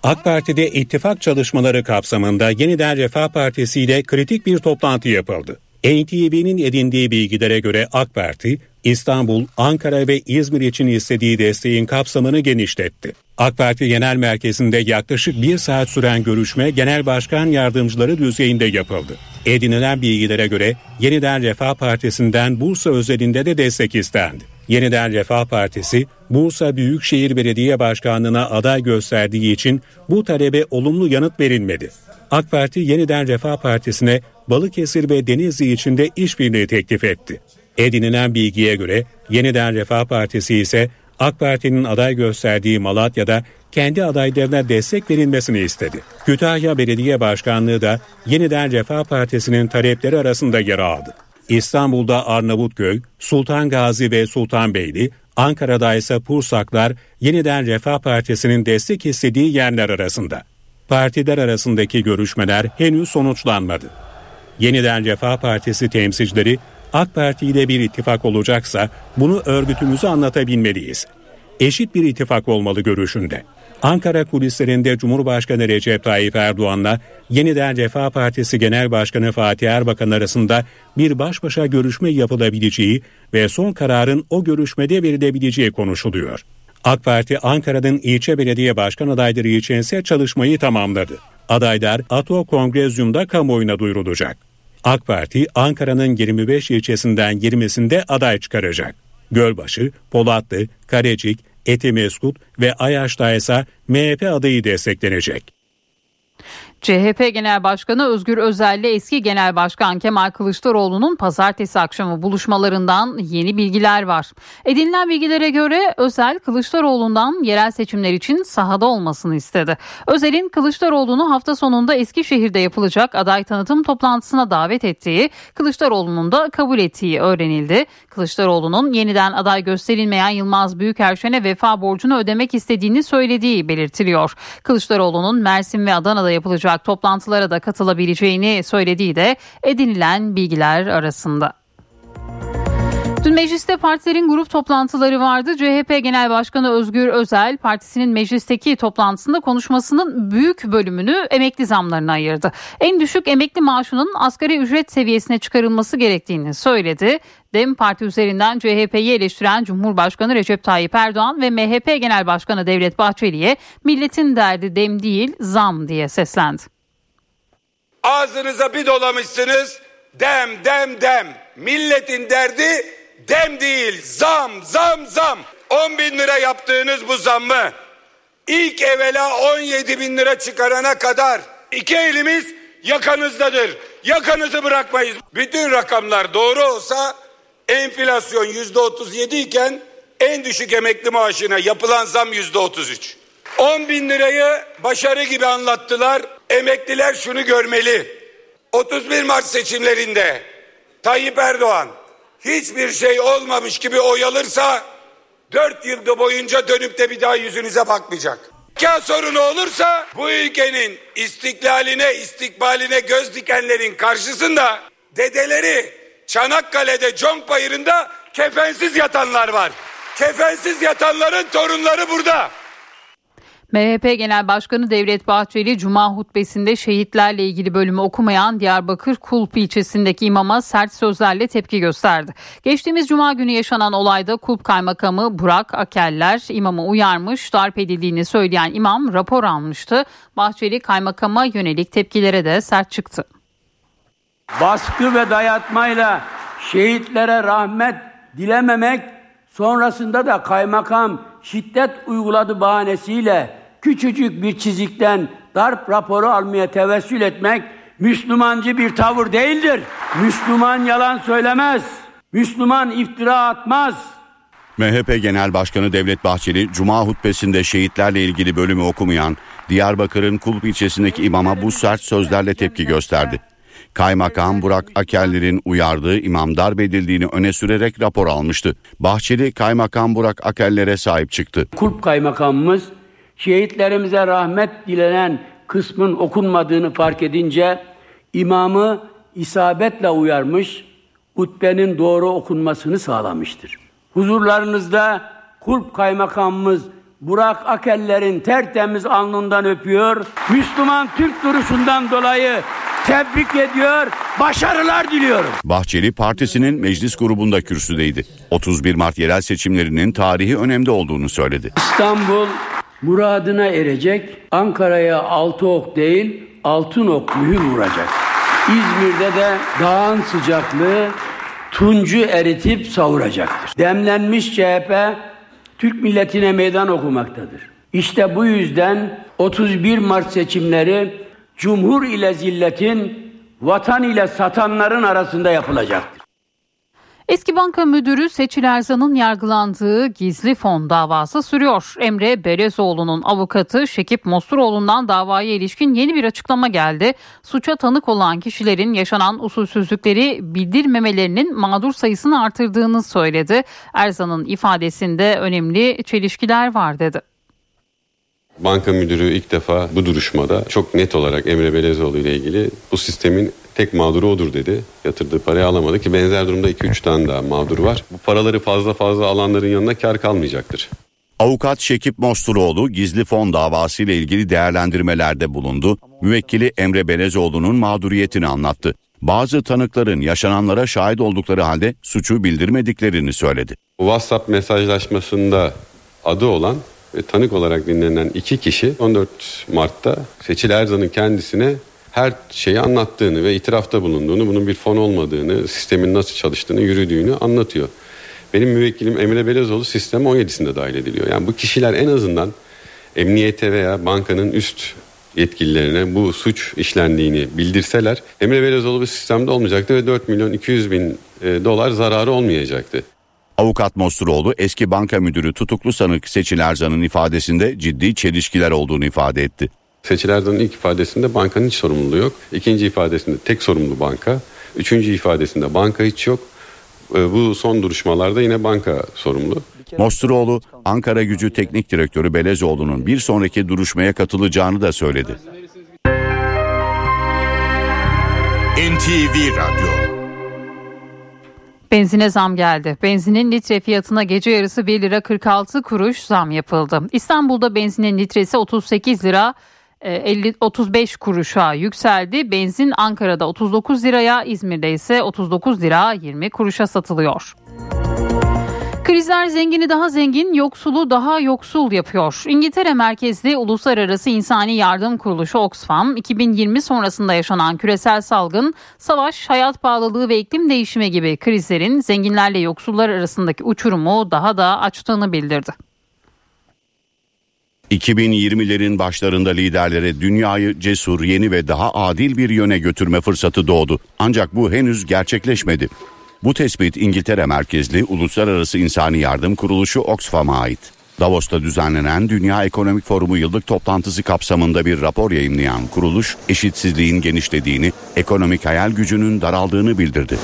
AK Parti'de ittifak çalışmaları kapsamında yeniden Refah Partisi ile kritik bir toplantı yapıldı. NTV'nin edindiği bilgilere göre AK Parti, İstanbul, Ankara ve İzmir için istediği desteğin kapsamını genişletti. AK Parti Genel Merkezi'nde yaklaşık bir saat süren görüşme Genel Başkan Yardımcıları düzeyinde yapıldı. Edinilen bilgilere göre Yeniden Refah Partisi'nden Bursa özelinde de destek istendi. Yeniden Refah Partisi, Bursa Büyükşehir Belediye Başkanlığı'na aday gösterdiği için bu talebe olumlu yanıt verilmedi. AK Parti Yeniden Refah Partisi'ne Balıkesir ve Denizli için de işbirliği teklif etti. Edinilen bilgiye göre Yeniden Refah Partisi ise AK Parti'nin aday gösterdiği Malatya'da kendi adaylarına destek verilmesini istedi. Kütahya Belediye Başkanlığı da Yeniden Refah Partisi'nin talepleri arasında yer aldı. İstanbul'da Arnavutköy, Sultan Gazi ve Sultanbeyli, Ankara'da ise Pursaklar yeniden Refah Partisi'nin destek istediği yerler arasında. Partiler arasındaki görüşmeler henüz sonuçlanmadı. Yeniden Refah Partisi temsilcileri AK Parti ile bir ittifak olacaksa bunu örgütümüzü anlatabilmeliyiz. Eşit bir ittifak olmalı görüşünde. Ankara kulislerinde Cumhurbaşkanı Recep Tayyip Erdoğan'la yeniden Refah Partisi Genel Başkanı Fatih Erbakan arasında bir baş başa görüşme yapılabileceği ve son kararın o görüşmede verilebileceği konuşuluyor. AK Parti Ankara'nın ilçe belediye başkan adayları için ise çalışmayı tamamladı. Adaylar Ato Kongrezyum'da kamuoyuna duyurulacak. AK Parti Ankara'nın 25 ilçesinden 20'sinde aday çıkaracak. Gölbaşı, Polatlı, Karecik, Etimeskut ve Ayaş'ta ise MHP adayı desteklenecek. CHP Genel Başkanı Özgür Özel ile eski Genel Başkan Kemal Kılıçdaroğlu'nun pazartesi akşamı buluşmalarından yeni bilgiler var. Edinilen bilgilere göre Özel Kılıçdaroğlu'ndan yerel seçimler için sahada olmasını istedi. Özel'in Kılıçdaroğlu'nu hafta sonunda Eskişehir'de yapılacak aday tanıtım toplantısına davet ettiği, Kılıçdaroğlu'nun da kabul ettiği öğrenildi. Kılıçdaroğlu'nun yeniden aday gösterilmeyen Yılmaz Büyükerşen'e vefa borcunu ödemek istediğini söylediği belirtiliyor. Kılıçdaroğlu'nun Mersin ve Adana'da yapılacak yapılacak toplantılara da katılabileceğini söylediği de edinilen bilgiler arasında. Dün mecliste partilerin grup toplantıları vardı. CHP Genel Başkanı Özgür Özel partisinin meclisteki toplantısında konuşmasının büyük bölümünü emekli zamlarına ayırdı. En düşük emekli maaşının asgari ücret seviyesine çıkarılması gerektiğini söyledi. Dem Parti üzerinden CHP'yi eleştiren Cumhurbaşkanı Recep Tayyip Erdoğan ve MHP Genel Başkanı Devlet Bahçeli'ye milletin derdi dem değil zam diye seslendi. Ağzınıza bir dolamışsınız dem dem dem milletin derdi dem değil zam zam zam 10 bin lira yaptığınız bu zammı ilk evvela 17 bin lira çıkarana kadar iki elimiz yakanızdadır. Yakanızı bırakmayız. Bütün rakamlar doğru olsa enflasyon yüzde otuz yedi iken en düşük emekli maaşına yapılan zam yüzde otuz üç. 10 bin lirayı başarı gibi anlattılar. Emekliler şunu görmeli. 31 Mart seçimlerinde Tayyip Erdoğan hiçbir şey olmamış gibi oy alırsa dört yılda boyunca dönüp de bir daha yüzünüze bakmayacak. Zeka sorunu olursa bu ülkenin istiklaline, istikbaline göz dikenlerin karşısında dedeleri Çanakkale'de Conk Bayırı'nda kefensiz yatanlar var. Kefensiz yatanların torunları burada. MHP Genel Başkanı Devlet Bahçeli Cuma hutbesinde şehitlerle ilgili bölümü okumayan Diyarbakır Kulp ilçesindeki imama sert sözlerle tepki gösterdi. Geçtiğimiz Cuma günü yaşanan olayda Kulp Kaymakamı Burak Akeller imamı uyarmış, darp edildiğini söyleyen imam rapor almıştı. Bahçeli kaymakama yönelik tepkilere de sert çıktı. Baskı ve dayatmayla şehitlere rahmet dilememek sonrasında da kaymakam şiddet uyguladı bahanesiyle küçücük bir çizikten darp raporu almaya tevessül etmek Müslümancı bir tavır değildir. Müslüman yalan söylemez. Müslüman iftira atmaz. MHP Genel Başkanı Devlet Bahçeli Cuma hutbesinde şehitlerle ilgili bölümü okumayan Diyarbakır'ın Kulp ilçesindeki imama bu sert sözlerle tepki gösterdi. Kaymakam Burak Akeller'in uyardığı imam darp edildiğini öne sürerek rapor almıştı. Bahçeli Kaymakam Burak Akeller'e sahip çıktı. Kulp Kaymakamımız şehitlerimize rahmet dilenen kısmın okunmadığını fark edince imamı isabetle uyarmış, hutbenin doğru okunmasını sağlamıştır. Huzurlarınızda Kulp Kaymakamımız Burak Akeller'in tertemiz alnından öpüyor. Müslüman Türk duruşundan dolayı tebrik ediyor, başarılar diliyorum. Bahçeli partisinin meclis grubunda kürsüdeydi. 31 Mart yerel seçimlerinin tarihi önemde olduğunu söyledi. İstanbul muradına erecek. Ankara'ya altı ok değil, altın ok mühür vuracak. İzmir'de de dağın sıcaklığı tuncu eritip savuracaktır. Demlenmiş CHP Türk milletine meydan okumaktadır. İşte bu yüzden 31 Mart seçimleri Cumhur ile zilletin, vatan ile satanların arasında yapılacaktır. Eski banka müdürü Seçil Erzan'ın yargılandığı gizli fon davası sürüyor. Emre Berezoğlu'nun avukatı Şekip Mosturoğlu'ndan davaya ilişkin yeni bir açıklama geldi. Suça tanık olan kişilerin yaşanan usulsüzlükleri bildirmemelerinin mağdur sayısını artırdığını söyledi. Erzan'ın ifadesinde önemli çelişkiler var dedi. Banka müdürü ilk defa bu duruşmada çok net olarak Emre Belezoğlu ile ilgili bu sistemin tek mağduru odur dedi. Yatırdığı parayı alamadı ki benzer durumda 2-3 tane daha mağdur var. Bu paraları fazla fazla alanların yanına kar kalmayacaktır. Avukat Şekip Mosturoğlu gizli fon davası ile ilgili değerlendirmelerde bulundu. Müvekkili Emre Belezoğlu'nun mağduriyetini anlattı. Bazı tanıkların yaşananlara şahit oldukları halde suçu bildirmediklerini söyledi. WhatsApp mesajlaşmasında adı olan ve tanık olarak dinlenen iki kişi 14 Mart'ta Seçil Erzan'ın kendisine her şeyi anlattığını ve itirafta bulunduğunu, bunun bir fon olmadığını, sistemin nasıl çalıştığını, yürüdüğünü anlatıyor. Benim müvekkilim Emre Belezoğlu sistem 17'sinde dahil ediliyor. Yani bu kişiler en azından emniyete veya bankanın üst yetkililerine bu suç işlendiğini bildirseler Emre Belezoğlu bu sistemde olmayacaktı ve 4 milyon 200 bin e, dolar zararı olmayacaktı. Avukat Mosturoğlu eski banka müdürü tutuklu sanık Seçil Erzan'ın ifadesinde ciddi çelişkiler olduğunu ifade etti. Seçil Erzan'ın ilk ifadesinde bankanın hiç sorumluluğu yok. İkinci ifadesinde tek sorumlu banka. Üçüncü ifadesinde banka hiç yok. Ee, bu son duruşmalarda yine banka sorumlu. Mosturoğlu, Ankara Gücü Teknik Direktörü Belezoğlu'nun bir sonraki duruşmaya katılacağını da söyledi. NTV Radyo Benzine zam geldi. Benzinin litre fiyatına gece yarısı 1 lira 46 kuruş zam yapıldı. İstanbul'da benzinin litresi 38 lira 50 35 kuruşa yükseldi. Benzin Ankara'da 39 liraya, İzmir'de ise 39 lira 20 kuruşa satılıyor. Krizler zengini daha zengin, yoksulu daha yoksul yapıyor. İngiltere merkezli Uluslararası İnsani Yardım Kuruluşu Oxfam, 2020 sonrasında yaşanan küresel salgın, savaş, hayat pahalılığı ve iklim değişimi gibi krizlerin zenginlerle yoksullar arasındaki uçurumu daha da açtığını bildirdi. 2020'lerin başlarında liderlere dünyayı cesur, yeni ve daha adil bir yöne götürme fırsatı doğdu. Ancak bu henüz gerçekleşmedi. Bu tespit İngiltere merkezli Uluslararası İnsani Yardım Kuruluşu Oxfam'a ait. Davos'ta düzenlenen Dünya Ekonomik Forumu yıllık toplantısı kapsamında bir rapor yayınlayan kuruluş, eşitsizliğin genişlediğini, ekonomik hayal gücünün daraldığını bildirdi.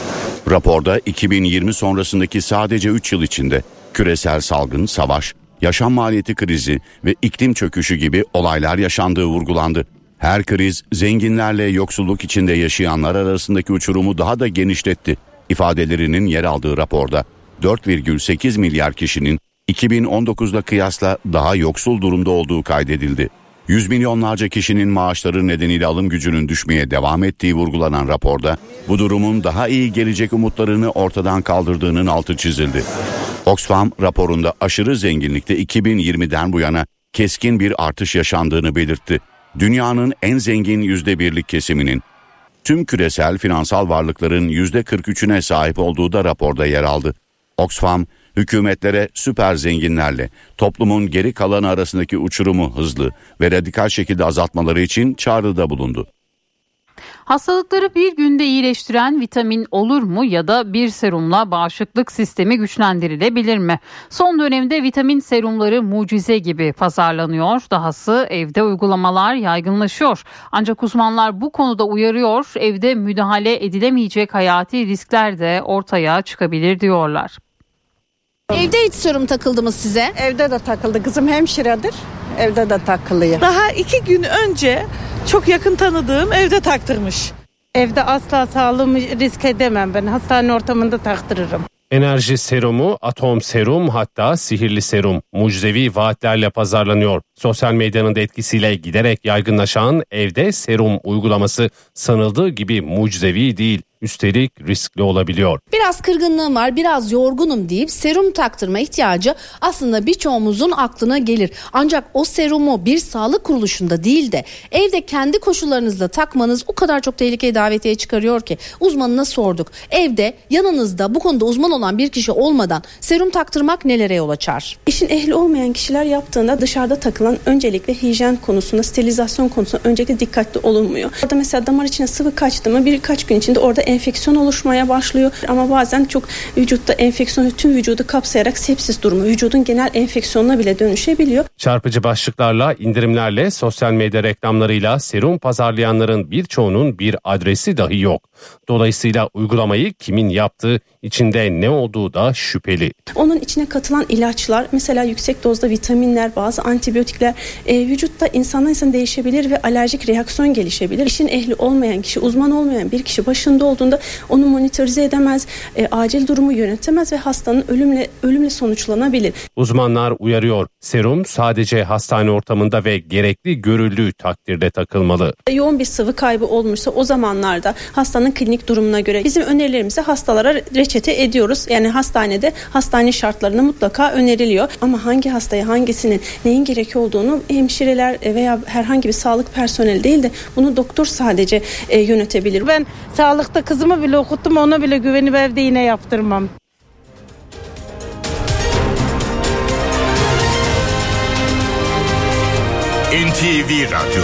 Raporda 2020 sonrasındaki sadece 3 yıl içinde küresel salgın, savaş, yaşam maliyeti krizi ve iklim çöküşü gibi olaylar yaşandığı vurgulandı. Her kriz zenginlerle yoksulluk içinde yaşayanlar arasındaki uçurumu daha da genişletti ifadelerinin yer aldığı raporda 4,8 milyar kişinin 2019'da kıyasla daha yoksul durumda olduğu kaydedildi. Yüz milyonlarca kişinin maaşları nedeniyle alım gücünün düşmeye devam ettiği vurgulanan raporda bu durumun daha iyi gelecek umutlarını ortadan kaldırdığının altı çizildi. Oxfam raporunda aşırı zenginlikte 2020'den bu yana keskin bir artış yaşandığını belirtti. Dünyanın en zengin yüzde birlik kesiminin tüm küresel finansal varlıkların yüzde 43'üne sahip olduğu da raporda yer aldı. Oxfam hükümetlere süper zenginlerle toplumun geri kalanı arasındaki uçurumu hızlı ve radikal şekilde azaltmaları için çağrıda bulundu. Hastalıkları bir günde iyileştiren vitamin olur mu ya da bir serumla bağışıklık sistemi güçlendirilebilir mi? Son dönemde vitamin serumları mucize gibi pazarlanıyor. Dahası evde uygulamalar yaygınlaşıyor. Ancak uzmanlar bu konuda uyarıyor. Evde müdahale edilemeyecek hayati riskler de ortaya çıkabilir diyorlar. Evde hiç serum takıldı mı size? Evde de takıldı. Kızım hemşiredir. Evde de takılıyor. Daha iki gün önce çok yakın tanıdığım evde taktırmış. Evde asla sağlığımı risk edemem ben. Hastane ortamında taktırırım. Enerji serumu, atom serum hatta sihirli serum mucizevi vaatlerle pazarlanıyor. Sosyal medyanın da etkisiyle giderek yaygınlaşan evde serum uygulaması sanıldığı gibi mucizevi değil üstelik riskli olabiliyor. Biraz kırgınlığım var, biraz yorgunum deyip serum taktırma ihtiyacı aslında birçoğumuzun aklına gelir. Ancak o serumu bir sağlık kuruluşunda değil de evde kendi koşullarınızda takmanız o kadar çok tehlikeye davetiye çıkarıyor ki uzmanına sorduk. Evde yanınızda bu konuda uzman olan bir kişi olmadan serum taktırmak nelere yol açar? İşin ehli olmayan kişiler yaptığında dışarıda takılan öncelikle hijyen konusunda, sterilizasyon konusunda öncelikle dikkatli olunmuyor. Orada mesela damar içine sıvı kaçtı mı birkaç gün içinde orada enfeksiyon oluşmaya başlıyor. Ama bazen çok vücutta enfeksiyon tüm vücudu kapsayarak sepsis durumu, vücudun genel enfeksiyonuna bile dönüşebiliyor. Çarpıcı başlıklarla, indirimlerle, sosyal medya reklamlarıyla serum pazarlayanların birçoğunun bir adresi dahi yok. Dolayısıyla uygulamayı kimin yaptığı, içinde ne olduğu da şüpheli. Onun içine katılan ilaçlar, mesela yüksek dozda vitaminler, bazı antibiyotikler e, vücutta insandan insan değişebilir ve alerjik reaksiyon gelişebilir. İşin ehli olmayan kişi, uzman olmayan bir kişi başında olduğunda onu monitörize edemez, e, acil durumu yönetemez ve hastanın ölümle ölümle sonuçlanabilir. Uzmanlar uyarıyor. Serum sadece hastane ortamında ve gerekli görüldüğü takdirde takılmalı. Yoğun bir sıvı kaybı olmuşsa o zamanlarda hastanın klinik durumuna göre bizim önerilerimizi hastalara reçete ediyoruz. Yani hastanede hastane şartlarına mutlaka öneriliyor. Ama hangi hastaya hangisinin neyin gerekiyor olduğunu hemşireler veya herhangi bir sağlık personeli değil de bunu doktor sadece e, yönetebilir. Ben sağlıkta kızımı bile okuttum ona bile güvenip evde yine yaptırmam. NTV Radyo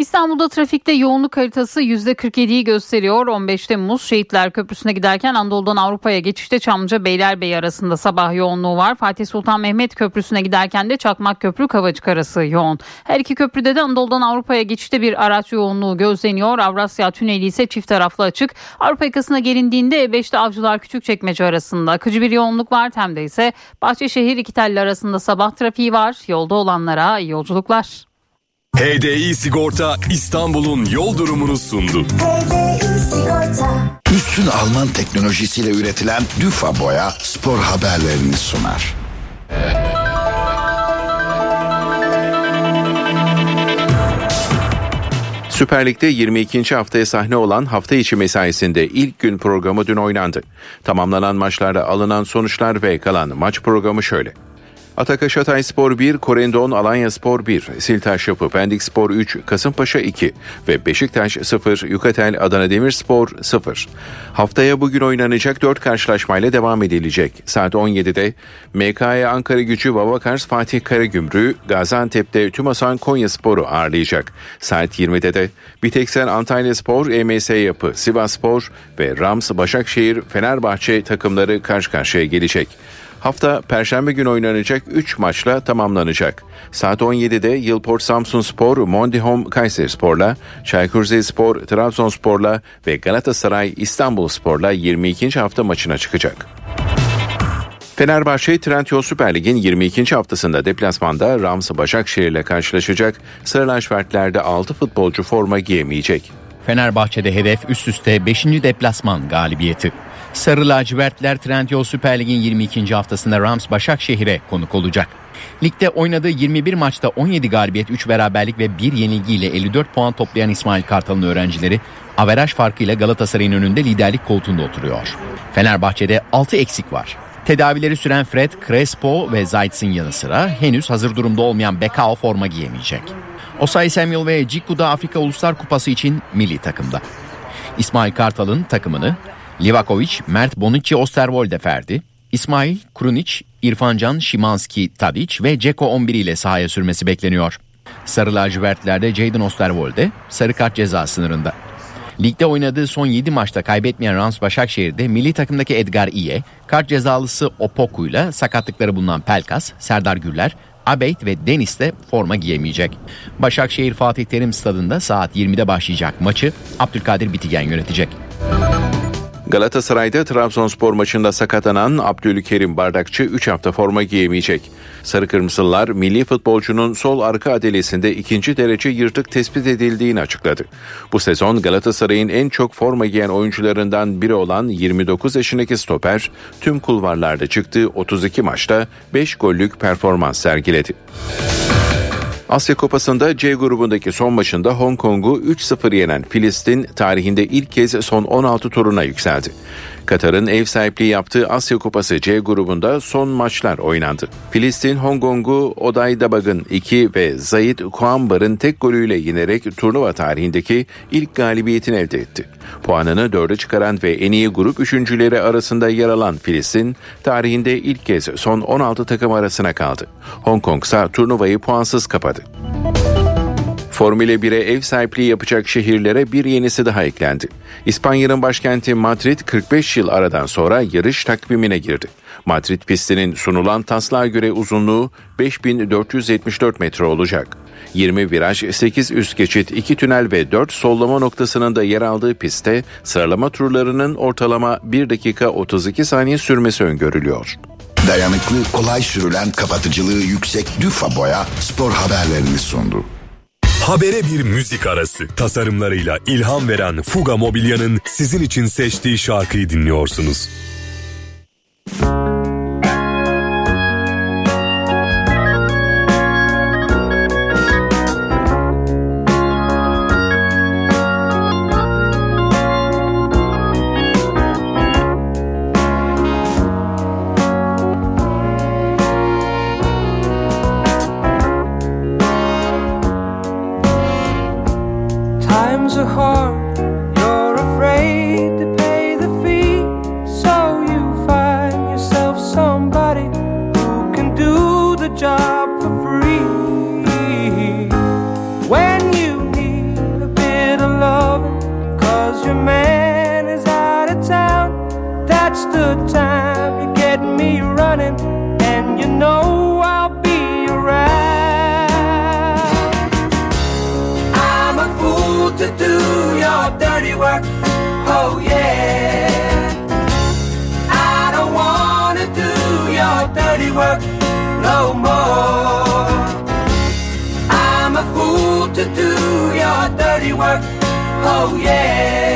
İstanbul'da trafikte yoğunluk haritası %47'yi gösteriyor. 15 Temmuz Şehitler Köprüsü'ne giderken Anadolu'dan Avrupa'ya geçişte Çamlıca Beylerbeyi arasında sabah yoğunluğu var. Fatih Sultan Mehmet Köprüsü'ne giderken de Çakmak Köprü Kavacık arası yoğun. Her iki köprüde de Anadolu'dan Avrupa'ya geçişte bir araç yoğunluğu gözleniyor. Avrasya Tüneli ise çift taraflı açık. Avrupa yakasına gelindiğinde E5'te Avcılar Küçükçekmece arasında akıcı bir yoğunluk var. Tem'de ise Bahçeşehir iki telli arasında sabah trafiği var. Yolda olanlara iyi yolculuklar. HDI Sigorta İstanbul'un yol durumunu sundu. Üstün Alman teknolojisiyle üretilen Düfa Boya spor haberlerini sunar. Süper Lig'de 22. haftaya sahne olan hafta içi mesaisinde ilk gün programı dün oynandı. Tamamlanan maçlarda alınan sonuçlar ve kalan maç programı şöyle. Atakaş Hatay Spor 1, Korendon Alanya Spor 1, Siltaş Yapı Pendik Spor 3, Kasımpaşa 2 ve Beşiktaş 0, Yukatel Adana Demirspor 0. Haftaya bugün oynanacak 4 karşılaşmayla devam edilecek. Saat 17'de MKE Ankara Gücü Vavakars Fatih Karagümrük, Gaziantep'te Tümasan Konya Spor'u ağırlayacak. Saat 20'de de Biteksen Antalya Spor, EMS Yapı, Sivas Spor ve Rams Başakşehir Fenerbahçe takımları karşı karşıya gelecek. Hafta Perşembe günü oynanacak 3 maçla tamamlanacak. Saat 17'de Yılport Samsun Spor, Mondihom Kayseri Spor'la, Çaykur Rizespor Trabzonspor'la ve Galatasaray İstanbul Spor'la 22. hafta maçına çıkacak. Fenerbahçe Trendyol Süper Lig'in 22. haftasında deplasmanda Rams Başakşehir ile karşılaşacak. Sarı lacivertlerde 6 futbolcu forma giyemeyecek. Fenerbahçe'de hedef üst üste 5. deplasman galibiyeti. Sarı lacivertler Trendyol Süper Lig'in 22. haftasında Rams Başakşehir'e konuk olacak. Ligde oynadığı 21 maçta 17 galibiyet, 3 beraberlik ve 1 yenilgiyle 54 puan toplayan İsmail Kartal'ın öğrencileri averaj farkıyla Galatasaray'ın önünde liderlik koltuğunda oturuyor. Fenerbahçe'de 6 eksik var. Tedavileri süren Fred, Crespo ve Zayt'sin yanı sıra henüz hazır durumda olmayan Bekao forma giyemeyecek. Osay Samuel ve Ciku da Afrika Uluslar Kupası için milli takımda. İsmail Kartal'ın takımını Livakovic, Mert Bonucci Osterwolde Ferdi, İsmail, Krunic, İrfancan, Şimanski, Tadic ve Ceko 11 ile sahaya sürmesi bekleniyor. Sarı lacivertlerde Jadon Osterwolde sarı kart ceza sınırında. Ligde oynadığı son 7 maçta kaybetmeyen Rams Başakşehir'de milli takımdaki Edgar İye, kart cezalısı Opoku ile sakatlıkları bulunan Pelkas, Serdar Gürler, Abeyt ve Deniz de forma giyemeyecek. Başakşehir Fatih Terim Stadında saat 20'de başlayacak maçı Abdülkadir Bitigen yönetecek. Galatasaray'da Trabzonspor maçında sakatlanan Abdülkerim Bardakçı 3 hafta forma giyemeyecek. Sarı Kırmızılar milli futbolcunun sol arka adelesinde ikinci derece yırtık tespit edildiğini açıkladı. Bu sezon Galatasaray'ın en çok forma giyen oyuncularından biri olan 29 yaşındaki stoper tüm kulvarlarda çıktığı 32 maçta 5 gollük performans sergiledi. Asya Kupası'nda C grubundaki son maçında Hong Kong'u 3-0 yenen Filistin tarihinde ilk kez son 16 turuna yükseldi. Katar'ın ev sahipliği yaptığı Asya Kupası C grubunda son maçlar oynandı. Filistin Hong Kong'u Oday Dabag'ın 2 ve Zayid Kuambar'ın tek golüyle yenerek turnuva tarihindeki ilk galibiyetini elde etti. Puanını dörde çıkaran ve en iyi grup üçüncüleri arasında yer alan Filistin, tarihinde ilk kez son 16 takım arasına kaldı. Hong Kong ise turnuvayı puansız kapadı. Formüle 1'e ev sahipliği yapacak şehirlere bir yenisi daha eklendi. İspanya'nın başkenti Madrid 45 yıl aradan sonra yarış takvimine girdi. Madrid pistinin sunulan taslağa göre uzunluğu 5474 metre olacak. 20 viraj, 8 üst geçit, 2 tünel ve 4 sollama noktasının da yer aldığı pistte sıralama turlarının ortalama 1 dakika 32 saniye sürmesi öngörülüyor. Dayanıklı, kolay sürülen, kapatıcılığı yüksek Düfa Boya spor haberlerini sundu. Habere bir müzik arası. Tasarımlarıyla ilham veren Fuga Mobilya'nın sizin için seçtiği şarkıyı dinliyorsunuz. Times work no more. I'm a fool to do your dirty work. Oh yeah.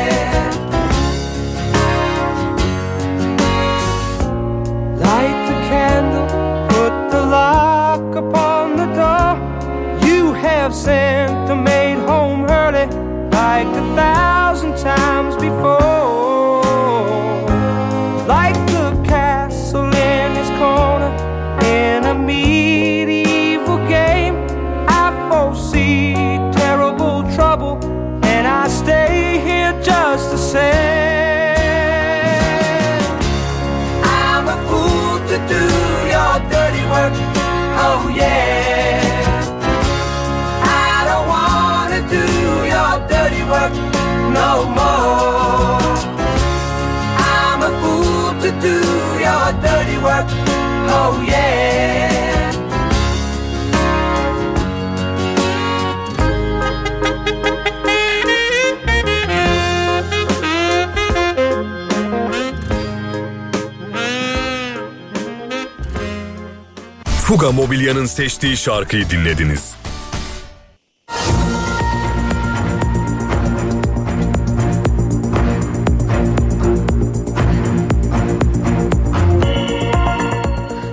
Fuga Mobilya'nın seçtiği şarkıyı dinlediniz.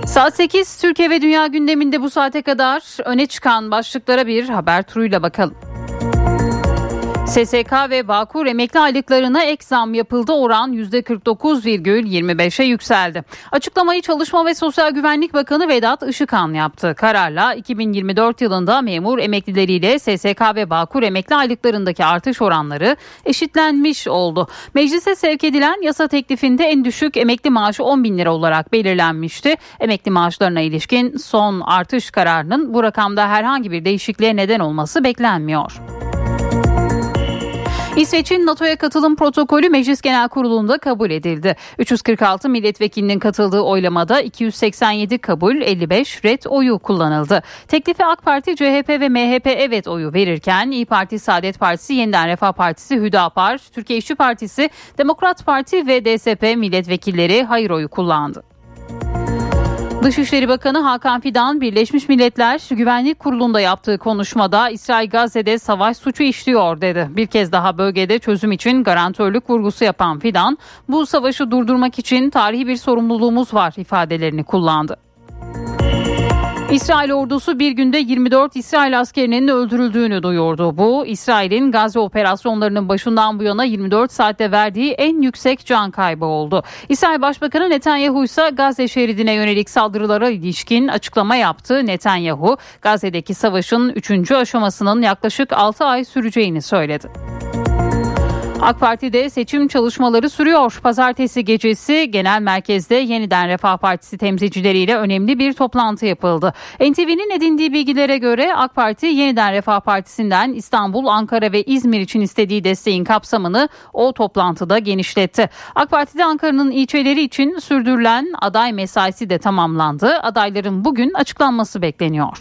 Saat 8 Türkiye ve Dünya gündeminde bu saate kadar öne çıkan başlıklara bir haber turuyla bakalım. SSK ve Bağkur emekli aylıklarına ek zam yapıldı. Oran %49,25'e yükseldi. Açıklamayı Çalışma ve Sosyal Güvenlik Bakanı Vedat Işıkhan yaptı. Kararla 2024 yılında memur emeklileriyle SSK ve Bağkur emekli aylıklarındaki artış oranları eşitlenmiş oldu. Meclise sevk edilen yasa teklifinde en düşük emekli maaşı 10 bin lira olarak belirlenmişti. Emekli maaşlarına ilişkin son artış kararının bu rakamda herhangi bir değişikliğe neden olması beklenmiyor. İsveç'in NATO'ya katılım protokolü Meclis Genel Kurulu'nda kabul edildi. 346 milletvekilinin katıldığı oylamada 287 kabul, 55 red oyu kullanıldı. Teklifi AK Parti, CHP ve MHP evet oyu verirken İyi Parti, Saadet Partisi, Yeniden Refah Partisi, Hüdapar, Türkiye İşçi Partisi, Demokrat Parti ve DSP milletvekilleri hayır oyu kullandı. Dışişleri Bakanı Hakan Fidan Birleşmiş Milletler Güvenlik Kurulu'nda yaptığı konuşmada İsrail Gazze'de savaş suçu işliyor dedi. Bir kez daha bölgede çözüm için garantörlük vurgusu yapan Fidan bu savaşı durdurmak için tarihi bir sorumluluğumuz var ifadelerini kullandı. İsrail ordusu bir günde 24 İsrail askerinin öldürüldüğünü duyurdu. Bu İsrail'in Gazze operasyonlarının başından bu yana 24 saatte verdiği en yüksek can kaybı oldu. İsrail Başbakanı Netanyahu ise Gazze şeridine yönelik saldırılara ilişkin açıklama yaptı. Netanyahu Gazze'deki savaşın 3. aşamasının yaklaşık 6 ay süreceğini söyledi. AK Parti'de seçim çalışmaları sürüyor. Pazartesi gecesi genel merkezde yeniden Refah Partisi temsilcileriyle önemli bir toplantı yapıldı. NTV'nin edindiği bilgilere göre AK Parti yeniden Refah Partisi'nden İstanbul, Ankara ve İzmir için istediği desteğin kapsamını o toplantıda genişletti. AK Parti'de Ankara'nın ilçeleri için sürdürülen aday mesaisi de tamamlandı. Adayların bugün açıklanması bekleniyor.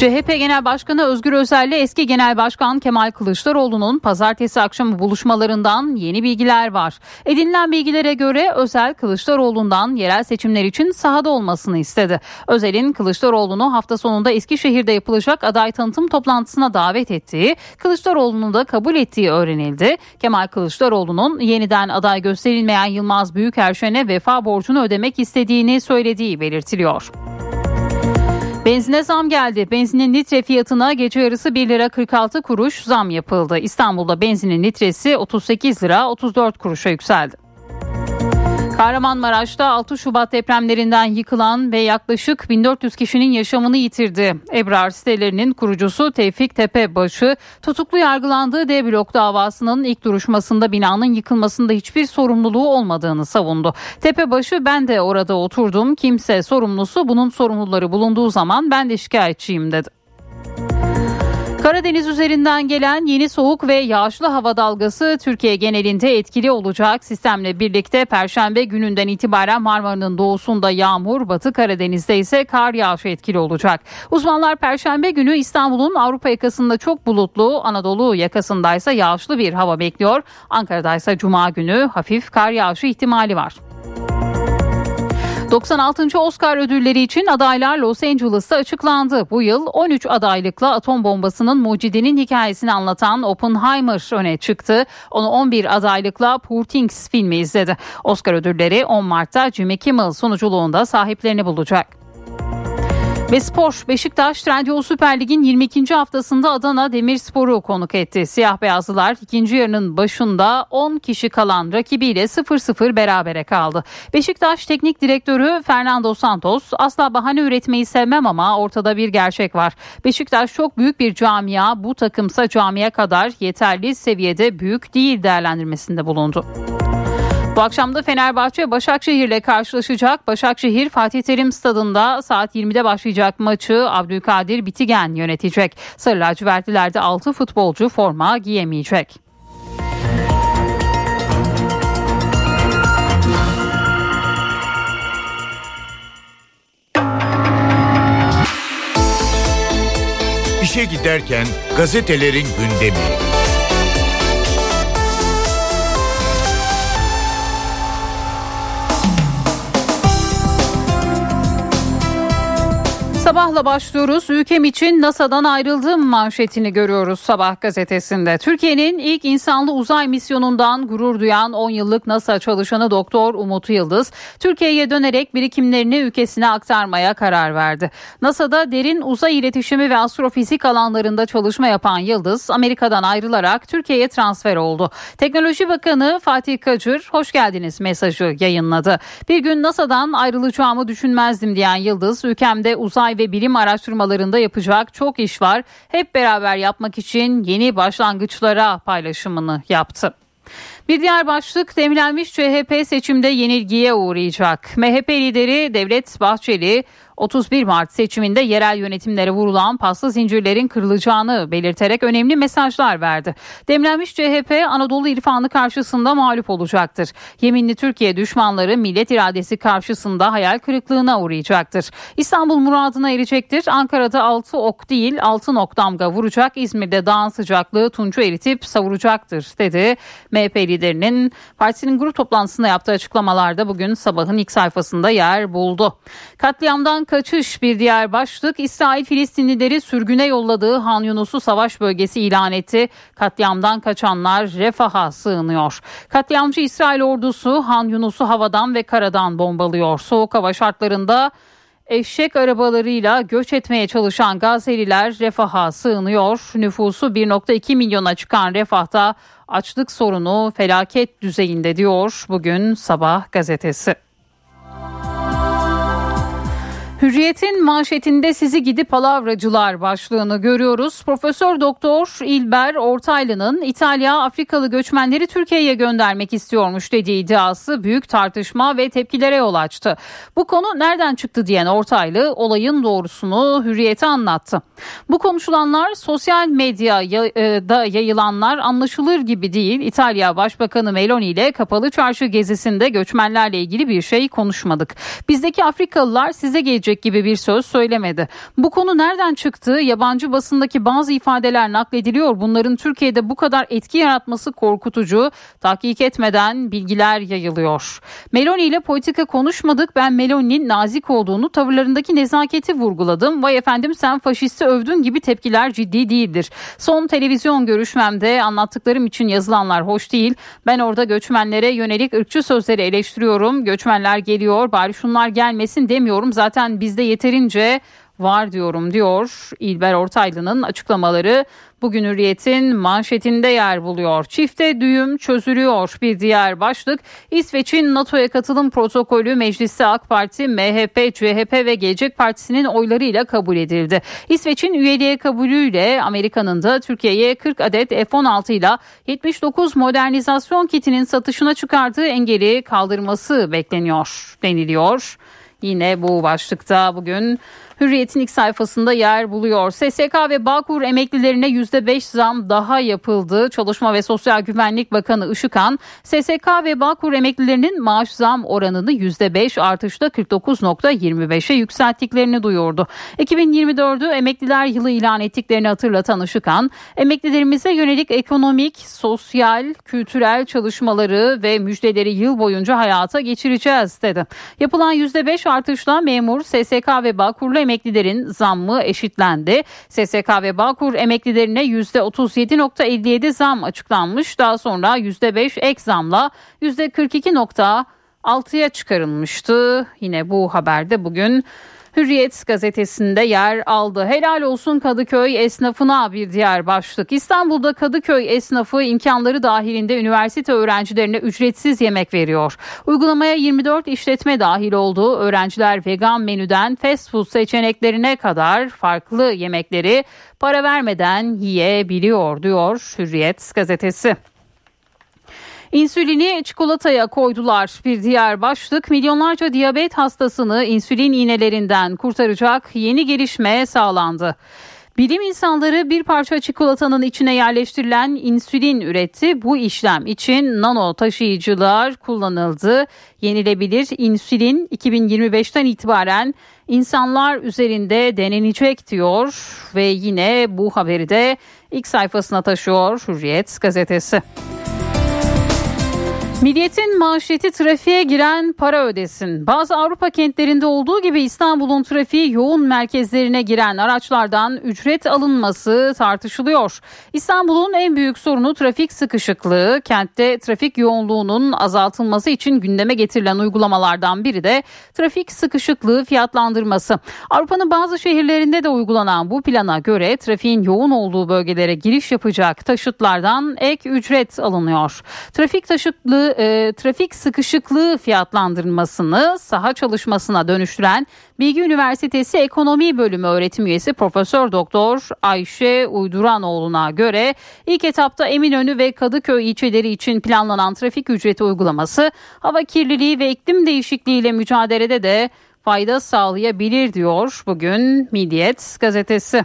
CHP Genel Başkanı Özgür Özel ile eski Genel Başkan Kemal Kılıçdaroğlu'nun pazartesi akşamı buluşmalarından yeni bilgiler var. Edinilen bilgilere göre Özel Kılıçdaroğlu'ndan yerel seçimler için sahada olmasını istedi. Özel'in Kılıçdaroğlu'nu hafta sonunda Eskişehir'de yapılacak aday tanıtım toplantısına davet ettiği, Kılıçdaroğlu'nu da kabul ettiği öğrenildi. Kemal Kılıçdaroğlu'nun yeniden aday gösterilmeyen Yılmaz Büyükerşen'e vefa borcunu ödemek istediğini söylediği belirtiliyor. Benzine zam geldi. Benzinin litre fiyatına gece yarısı 1 lira 46 kuruş zam yapıldı. İstanbul'da benzinin litresi 38 lira 34 kuruşa yükseldi. Kahramanmaraş'ta 6 Şubat depremlerinden yıkılan ve yaklaşık 1400 kişinin yaşamını yitirdi. Ebrar sitelerinin kurucusu Tevfik Tepebaşı tutuklu yargılandığı D blok davasının ilk duruşmasında binanın yıkılmasında hiçbir sorumluluğu olmadığını savundu. Tepebaşı ben de orada oturdum kimse sorumlusu bunun sorumluları bulunduğu zaman ben de şikayetçiyim dedi. Karadeniz üzerinden gelen yeni soğuk ve yağışlı hava dalgası Türkiye genelinde etkili olacak. Sistemle birlikte perşembe gününden itibaren Marmara'nın doğusunda yağmur, Batı Karadeniz'de ise kar yağışı etkili olacak. Uzmanlar perşembe günü İstanbul'un Avrupa yakasında çok bulutlu, Anadolu yakasındaysa yağışlı bir hava bekliyor. Ankara'daysa cuma günü hafif kar yağışı ihtimali var. 96. Oscar ödülleri için adaylar Los Angeles'ta açıklandı. Bu yıl 13 adaylıkla atom bombasının mucidinin hikayesini anlatan Oppenheimer öne çıktı. Onu 11 adaylıkla Poor Things filmi izledi. Oscar ödülleri 10 Mart'ta Jimmy Kimmel sunuculuğunda sahiplerini bulacak. Ve spor Beşiktaş Trendyol Süper Lig'in 22. haftasında Adana Demirspor'u konuk etti. Siyah beyazlılar ikinci yarının başında 10 kişi kalan rakibiyle 0-0 berabere kaldı. Beşiktaş Teknik Direktörü Fernando Santos asla bahane üretmeyi sevmem ama ortada bir gerçek var. Beşiktaş çok büyük bir camia bu takımsa camiye kadar yeterli seviyede büyük değil değerlendirmesinde bulundu. Bu akşam da Fenerbahçe Başakşehir ile karşılaşacak. Başakşehir Fatih Terim Stadında saat 20'de başlayacak maçı Abdülkadir Bitigen yönetecek. Sarı lacivertlilerde 6 futbolcu forma giyemeyecek. İşe giderken gazetelerin gündemi. Sabahla başlıyoruz. Ülkem için NASA'dan ayrıldığım manşetini görüyoruz Sabah gazetesinde. Türkiye'nin ilk insanlı uzay misyonundan gurur duyan 10 yıllık NASA çalışanı Doktor Umut Yıldız, Türkiye'ye dönerek birikimlerini ülkesine aktarmaya karar verdi. NASA'da derin uzay iletişimi ve astrofizik alanlarında çalışma yapan Yıldız, Amerika'dan ayrılarak Türkiye'ye transfer oldu. Teknoloji Bakanı Fatih Kacır, hoş geldiniz mesajı yayınladı. Bir gün NASA'dan ayrılacağımı düşünmezdim diyen Yıldız, ülkemde uzay ve bilim araştırmalarında yapacak çok iş var. Hep beraber yapmak için yeni başlangıçlara paylaşımını yaptı. Bir diğer başlık demlenmiş CHP seçimde yenilgiye uğrayacak. MHP lideri Devlet Bahçeli 31 Mart seçiminde yerel yönetimlere vurulan pasta zincirlerin kırılacağını belirterek önemli mesajlar verdi. Demlenmiş CHP Anadolu irfanı karşısında mağlup olacaktır. Yeminli Türkiye düşmanları millet iradesi karşısında hayal kırıklığına uğrayacaktır. İstanbul muradına erecektir. Ankara'da 6 ok değil 6 nok damga vuracak. İzmir'de dağın sıcaklığı tuncu eritip savuracaktır dedi. MHP liderinin partisinin grup toplantısında yaptığı açıklamalarda bugün sabahın ilk sayfasında yer buldu. Katliamdan kaçış bir diğer başlık İsrail Filistinlileri sürgüne yolladığı Han Yunus'u savaş bölgesi ilan etti. Katliamdan kaçanlar refaha sığınıyor. Katliamcı İsrail ordusu Han Yunus'u havadan ve karadan bombalıyor. Soğuk hava şartlarında eşek arabalarıyla göç etmeye çalışan Gazeliler refaha sığınıyor. Nüfusu 1.2 milyona çıkan refahta açlık sorunu felaket düzeyinde diyor bugün Sabah gazetesi. Hürriyet'in manşetinde sizi gidi palavracılar başlığını görüyoruz. Profesör Doktor İlber Ortaylı'nın İtalya Afrikalı göçmenleri Türkiye'ye göndermek istiyormuş dediği iddiası büyük tartışma ve tepkilere yol açtı. Bu konu nereden çıktı diyen Ortaylı olayın doğrusunu Hürriyet'e anlattı. Bu konuşulanlar sosyal medyada yayılanlar anlaşılır gibi değil. İtalya Başbakanı Meloni ile kapalı çarşı gezisinde göçmenlerle ilgili bir şey konuşmadık. Bizdeki Afrikalılar size gelecek gibi bir söz söylemedi. Bu konu nereden çıktı? Yabancı basındaki bazı ifadeler naklediliyor. Bunların Türkiye'de bu kadar etki yaratması korkutucu. Tahkik etmeden bilgiler yayılıyor. Meloni ile politika konuşmadık. Ben Meloni'nin nazik olduğunu, tavırlarındaki nezaketi vurguladım. Vay efendim sen faşisti övdün gibi tepkiler ciddi değildir. Son televizyon görüşmemde anlattıklarım için yazılanlar hoş değil. Ben orada göçmenlere yönelik ırkçı sözleri eleştiriyorum. Göçmenler geliyor bari şunlar gelmesin demiyorum. Zaten bizde yeterince var diyorum diyor İlber Ortaylı'nın açıklamaları bugün Hürriyet'in manşetinde yer buluyor. Çifte düğüm çözülüyor bir diğer başlık. İsveç'in NATO'ya katılım protokolü mecliste AK Parti, MHP, CHP ve Gelecek Partisi'nin oylarıyla kabul edildi. İsveç'in üyeliğe kabulüyle Amerika'nın da Türkiye'ye 40 adet F-16 ile 79 modernizasyon kitinin satışına çıkardığı engeli kaldırması bekleniyor deniliyor. Yine bu başlıkta bugün Hürriyet'in ilk sayfasında yer buluyor. SSK ve Bağkur emeklilerine %5 zam daha yapıldı. Çalışma ve Sosyal Güvenlik Bakanı Işıkhan, SSK ve Bağkur emeklilerinin maaş zam oranını %5 artışla 49.25'e yükselttiklerini duyurdu. 2024'ü emekliler yılı ilan ettiklerini hatırlatan Işıkhan, emeklilerimize yönelik ekonomik, sosyal, kültürel çalışmaları ve müjdeleri yıl boyunca hayata geçireceğiz dedi. Yapılan %5 artışla memur, SSK ve Bağkurlu emeklilerin zammı eşitlendi. SSK ve Bağkur emeklilerine %37.57 zam açıklanmış. Daha sonra %5 ek zamla %42.6'ya çıkarılmıştı. Yine bu haberde bugün Hürriyet gazetesinde yer aldı. Helal olsun Kadıköy esnafına bir diğer başlık. İstanbul'da Kadıköy esnafı imkanları dahilinde üniversite öğrencilerine ücretsiz yemek veriyor. Uygulamaya 24 işletme dahil olduğu öğrenciler vegan menüden fast food seçeneklerine kadar farklı yemekleri para vermeden yiyebiliyor diyor Hürriyet gazetesi. İnsülini çikolataya koydular. Bir diğer başlık milyonlarca diyabet hastasını insülin iğnelerinden kurtaracak yeni gelişme sağlandı. Bilim insanları bir parça çikolatanın içine yerleştirilen insülin üretti. Bu işlem için nano taşıyıcılar kullanıldı. Yenilebilir insülin 2025'ten itibaren insanlar üzerinde denenecek diyor ve yine bu haberi de ilk sayfasına taşıyor Hürriyet gazetesi. Milliyetin manşeti trafiğe giren para ödesin. Bazı Avrupa kentlerinde olduğu gibi İstanbul'un trafiği yoğun merkezlerine giren araçlardan ücret alınması tartışılıyor. İstanbul'un en büyük sorunu trafik sıkışıklığı. Kentte trafik yoğunluğunun azaltılması için gündeme getirilen uygulamalardan biri de trafik sıkışıklığı fiyatlandırması. Avrupa'nın bazı şehirlerinde de uygulanan bu plana göre trafiğin yoğun olduğu bölgelere giriş yapacak taşıtlardan ek ücret alınıyor. Trafik taşıtlığı e, trafik sıkışıklığı fiyatlandırmasını saha çalışmasına dönüştüren Bilgi Üniversitesi Ekonomi Bölümü öğretim üyesi Profesör Doktor Ayşe Uyduranoğlu'na göre ilk etapta Eminönü ve Kadıköy ilçeleri için planlanan trafik ücreti uygulaması hava kirliliği ve iklim değişikliğiyle mücadelede de fayda sağlayabilir diyor bugün Milliyet gazetesi.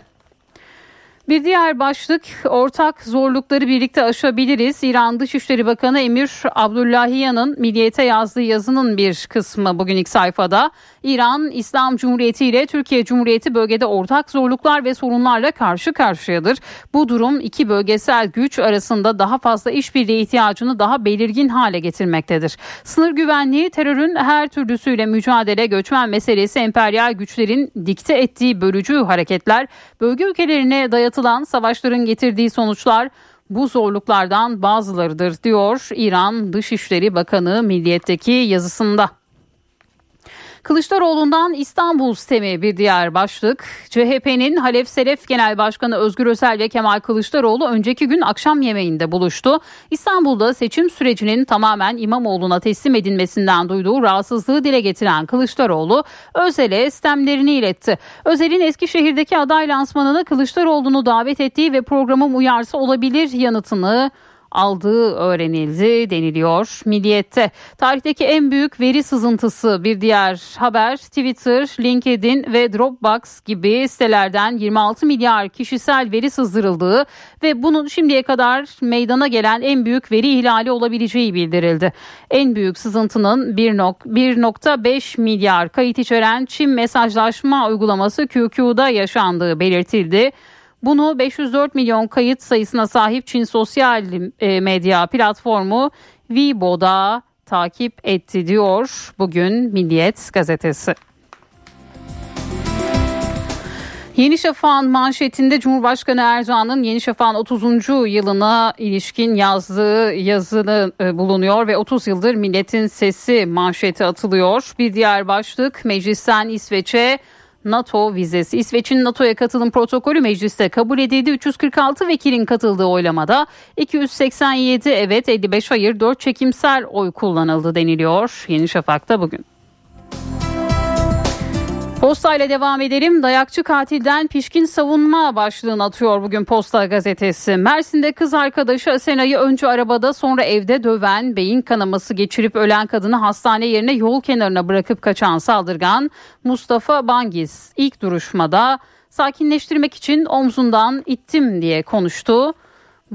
Bir diğer başlık ortak zorlukları birlikte aşabiliriz. İran Dışişleri Bakanı Emir Abdullahiyan'ın Milliyet'e yazdığı yazının bir kısmı bugün ilk sayfada. İran, İslam Cumhuriyeti ile Türkiye Cumhuriyeti bölgede ortak zorluklar ve sorunlarla karşı karşıyadır. Bu durum iki bölgesel güç arasında daha fazla işbirliği ihtiyacını daha belirgin hale getirmektedir. Sınır güvenliği, terörün her türlüsüyle mücadele, göçmen meselesi, emperyal güçlerin dikte ettiği bölücü hareketler, bölge ülkelerine dayatılan savaşların getirdiği sonuçlar bu zorluklardan bazılarıdır diyor İran Dışişleri Bakanı Milliyet'teki yazısında. Kılıçdaroğlu'ndan İstanbul sistemi bir diğer başlık. CHP'nin Halef Selef Genel Başkanı Özgür Özel ve Kemal Kılıçdaroğlu önceki gün akşam yemeğinde buluştu. İstanbul'da seçim sürecinin tamamen İmamoğlu'na teslim edilmesinden duyduğu rahatsızlığı dile getiren Kılıçdaroğlu Özel'e sistemlerini iletti. Özel'in Eskişehir'deki aday lansmanına Kılıçdaroğlu'nu davet ettiği ve programım uyarsa olabilir yanıtını aldığı öğrenildi deniliyor Milliyet'te. Tarihteki en büyük veri sızıntısı bir diğer haber Twitter, LinkedIn ve Dropbox gibi sitelerden 26 milyar kişisel veri sızdırıldığı ve bunun şimdiye kadar meydana gelen en büyük veri ihlali olabileceği bildirildi. En büyük sızıntının 1.5 milyar kayıt içeren Çin mesajlaşma uygulaması QQ'da yaşandığı belirtildi. Bunu 504 milyon kayıt sayısına sahip Çin sosyal e, medya platformu Weibo'da takip etti diyor bugün Milliyet gazetesi. Yeni Şafak'ın manşetinde Cumhurbaşkanı Erdoğan'ın Yeni Şafak'ın 30. yılına ilişkin yazdığı yazını e, bulunuyor ve 30 yıldır milletin sesi manşeti atılıyor. Bir diğer başlık meclisten İsveç'e NATO vizesi. İsveç'in NATO'ya katılım protokolü mecliste kabul edildi. 346 vekilin katıldığı oylamada 287 evet 55 hayır 4 çekimsel oy kullanıldı deniliyor. Yeni Şafak'ta bugün. Posta ile devam edelim. Dayakçı katilden pişkin savunma başlığını atıyor bugün Posta gazetesi. Mersin'de kız arkadaşı Asena'yı önce arabada sonra evde döven, beyin kanaması geçirip ölen kadını hastane yerine yol kenarına bırakıp kaçan saldırgan Mustafa Bangiz ilk duruşmada sakinleştirmek için omzundan ittim diye konuştu.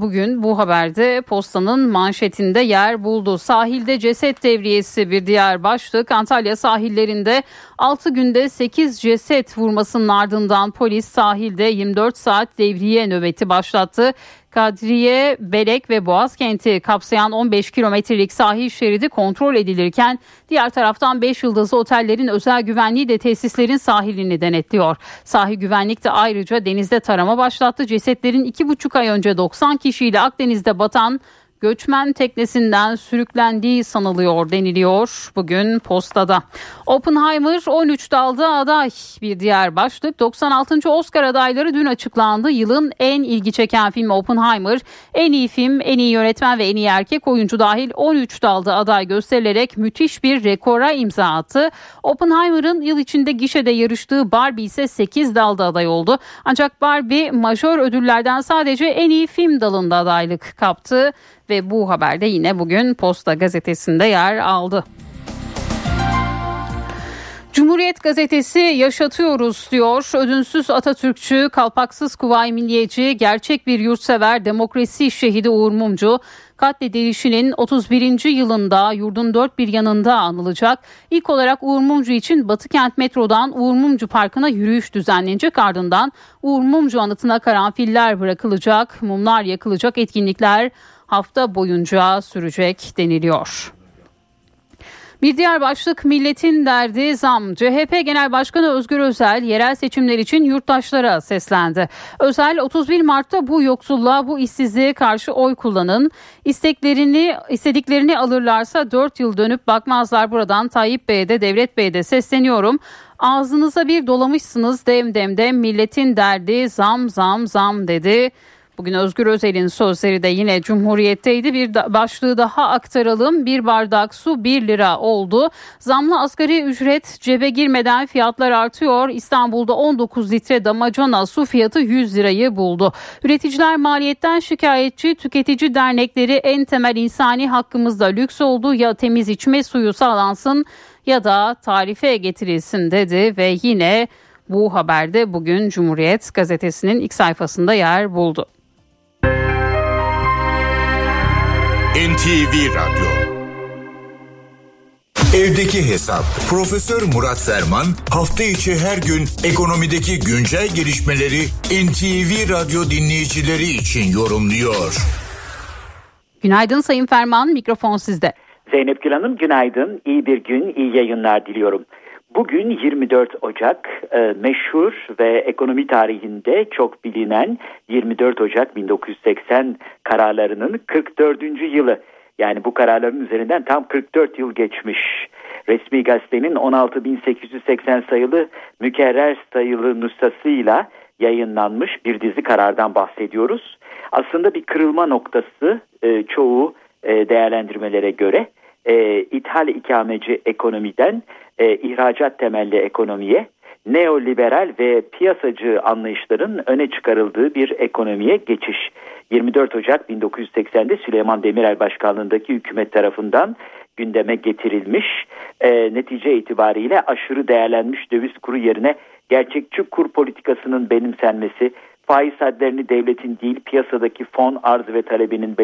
Bugün bu haberde postanın manşetinde yer buldu. Sahilde ceset devriyesi bir diğer başlık. Antalya sahillerinde 6 günde 8 ceset vurmasının ardından polis sahilde 24 saat devriye nöbeti başlattı. Kadriye, Belek ve Boğazkent'i kapsayan 15 kilometrelik sahil şeridi kontrol edilirken diğer taraftan 5 yıldızlı otellerin özel güvenliği de tesislerin sahilini denetliyor. Sahil güvenlik de ayrıca denizde tarama başlattı. Cesetlerin 2,5 ay önce 90 kişiyle Akdeniz'de batan göçmen teknesinden sürüklendiği sanılıyor deniliyor bugün postada. Oppenheimer 13 dalda aday bir diğer başlık 96. Oscar adayları dün açıklandı. Yılın en ilgi çeken filmi Oppenheimer en iyi film, en iyi yönetmen ve en iyi erkek oyuncu dahil 13 dalda aday gösterilerek müthiş bir rekora imza attı. Oppenheimer'ın yıl içinde gişede yarıştığı Barbie ise 8 dalda aday oldu. Ancak Barbie majör ödüllerden sadece en iyi film dalında adaylık kaptı ve bu haberde yine bugün Posta gazetesinde yer aldı. Cumhuriyet gazetesi yaşatıyoruz diyor. Ödünsüz Atatürkçü, kalpaksız Kuvayi Milliyeci, gerçek bir yurtsever, demokrasi şehidi Uğur Mumcu katledilişinin 31. yılında yurdun dört bir yanında anılacak. İlk olarak Uğur Mumcu için Batı Kent Metro'dan Uğur Mumcu Parkı'na yürüyüş düzenlenecek. Ardından Uğur Mumcu anıtına karanfiller bırakılacak, mumlar yakılacak etkinlikler hafta boyunca sürecek deniliyor. Bir diğer başlık milletin derdi zam. CHP Genel Başkanı Özgür Özel yerel seçimler için yurttaşlara seslendi. Özel 31 Mart'ta bu yoksulluğa bu işsizliğe karşı oy kullanın. İsteklerini istediklerini alırlarsa 4 yıl dönüp bakmazlar buradan Tayyip Bey'e de Devlet Bey'e de sesleniyorum. Ağzınıza bir dolamışsınız dem dem dem milletin derdi zam zam zam dedi. Bugün Özgür Özel'in sözleri de yine Cumhuriyet'teydi. Bir başlığı daha aktaralım. Bir bardak su 1 lira oldu. Zamlı asgari ücret cebe girmeden fiyatlar artıyor. İstanbul'da 19 litre damacana su fiyatı 100 lirayı buldu. Üreticiler maliyetten şikayetçi, tüketici dernekleri en temel insani hakkımızda lüks oldu ya temiz içme suyu sağlansın ya da tarife getirilsin dedi ve yine bu haberde bugün Cumhuriyet gazetesinin ilk sayfasında yer buldu. NTV Radyo Evdeki Hesap Profesör Murat Ferman hafta içi her gün ekonomideki güncel gelişmeleri NTV Radyo dinleyicileri için yorumluyor. Günaydın Sayın Ferman, mikrofon sizde. Zeynep Gül Hanım günaydın, iyi bir gün, iyi yayınlar diliyorum. Bugün 24 Ocak e, meşhur ve ekonomi tarihinde çok bilinen 24 Ocak 1980 kararlarının 44. yılı. Yani bu kararların üzerinden tam 44 yıl geçmiş. Resmi gazetenin 16.880 sayılı mükerrer sayılı nüshasıyla yayınlanmış bir dizi karardan bahsediyoruz. Aslında bir kırılma noktası e, çoğu e, değerlendirmelere göre e, ithal ikameci ekonomiden e, ihracat temelli ekonomiye, neoliberal ve piyasacı anlayışların öne çıkarıldığı bir ekonomiye geçiş. 24 Ocak 1980'de Süleyman Demirel başkanlığındaki hükümet tarafından gündeme getirilmiş. E, netice itibariyle aşırı değerlenmiş döviz kuru yerine gerçekçi kur politikasının benimsenmesi, faiz hadlerini devletin değil piyasadaki fon arz ve talebinin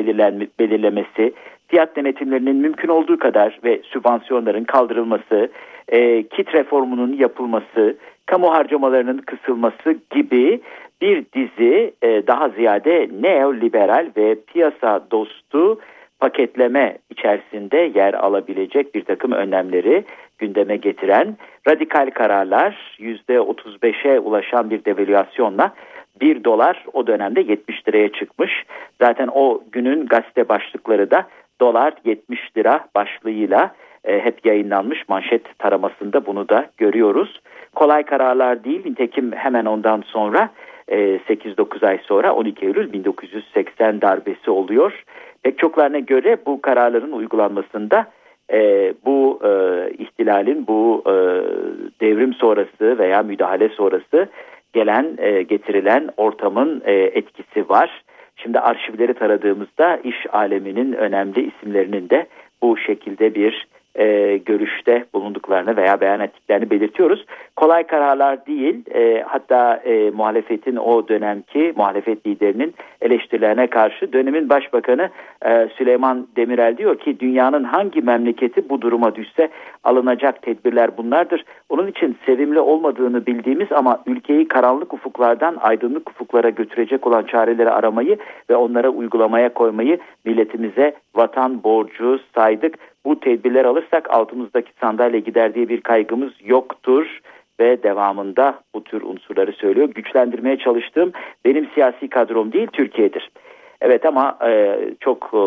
belirlemesi, fiyat denetimlerinin mümkün olduğu kadar ve sübvansiyonların kaldırılması, e, kit reformunun yapılması, kamu harcamalarının kısılması gibi bir dizi e, daha ziyade neoliberal ve piyasa dostu paketleme içerisinde yer alabilecek bir takım önlemleri gündeme getiren radikal kararlar %35'e ulaşan bir devalüasyonla 1 dolar o dönemde 70 liraya çıkmış. Zaten o günün gazete başlıkları da dolar 70 lira başlığıyla e, hep yayınlanmış manşet taramasında bunu da görüyoruz. Kolay kararlar değil nitekim hemen ondan sonra e, 8-9 ay sonra 12 Eylül 1980 darbesi oluyor. Pek çoklarına göre bu kararların uygulanmasında e, bu e, ihtilalin bu e, devrim sonrası veya müdahale sonrası gelen e, getirilen ortamın e, etkisi var. Şimdi arşivleri taradığımızda iş aleminin önemli isimlerinin de bu şekilde bir e, görüşte bulunduklarını veya beyan ettiklerini belirtiyoruz. Kolay kararlar değil e, hatta e, muhalefetin o dönemki muhalefet liderinin eleştirilerine karşı dönemin başbakanı e, Süleyman Demirel diyor ki dünyanın hangi memleketi bu duruma düşse alınacak tedbirler bunlardır. Onun için sevimli olmadığını bildiğimiz ama ülkeyi karanlık ufuklardan aydınlık ufuklara götürecek olan çareleri aramayı ve onlara uygulamaya koymayı milletimize vatan borcu saydık bu tedbirler alırsak altımızdaki sandalye gider diye bir kaygımız yoktur ve devamında bu tür unsurları söylüyor. Güçlendirmeye çalıştığım benim siyasi kadrom değil Türkiye'dir. Evet ama e, çok e,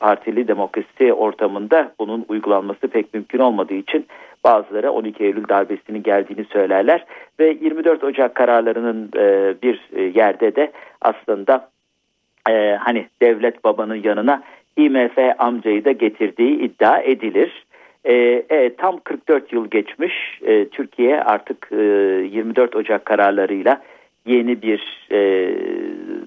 partili demokrasi ortamında bunun uygulanması pek mümkün olmadığı için bazıları 12 Eylül darbesinin geldiğini söylerler ve 24 Ocak kararlarının e, bir yerde de aslında e, hani devlet babanın yanına IMF amcayı da getirdiği iddia edilir. E, e, tam 44 yıl geçmiş. E, Türkiye artık e, 24 Ocak kararlarıyla yeni bir e,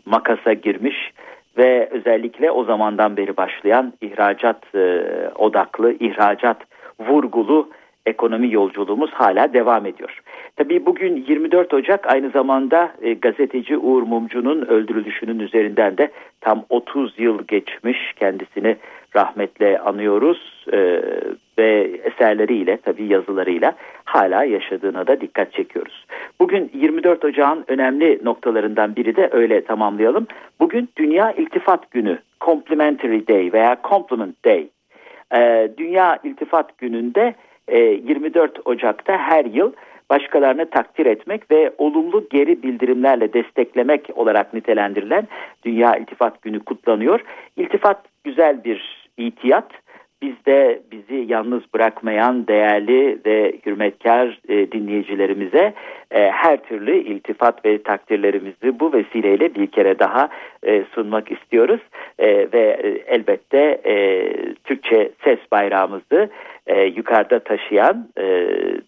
makasa girmiş ve özellikle o zamandan beri başlayan ihracat e, odaklı, ihracat vurgulu ekonomi yolculuğumuz hala devam ediyor. Tabii bugün 24 Ocak aynı zamanda e, gazeteci Uğur Mumcu'nun öldürülüşünün üzerinden de tam 30 yıl geçmiş kendisini rahmetle anıyoruz e, ve eserleriyle tabii yazılarıyla hala yaşadığına da dikkat çekiyoruz. Bugün 24 Ocak'ın önemli noktalarından biri de öyle tamamlayalım. Bugün Dünya İltifat Günü Complimentary Day veya Compliment Day. E, Dünya İltifat Günü'nde e, 24 Ocak'ta her yıl başkalarını takdir etmek ve olumlu geri bildirimlerle desteklemek olarak nitelendirilen Dünya İltifat Günü kutlanıyor. İltifat güzel bir itiyat bizde bizi yalnız bırakmayan değerli ve hürmetkar e, dinleyicilerimize e, her türlü iltifat ve takdirlerimizi bu vesileyle bir kere daha e, sunmak istiyoruz. E, ve e, elbette e, Türkçe ses bayrağımızı e, yukarıda taşıyan e,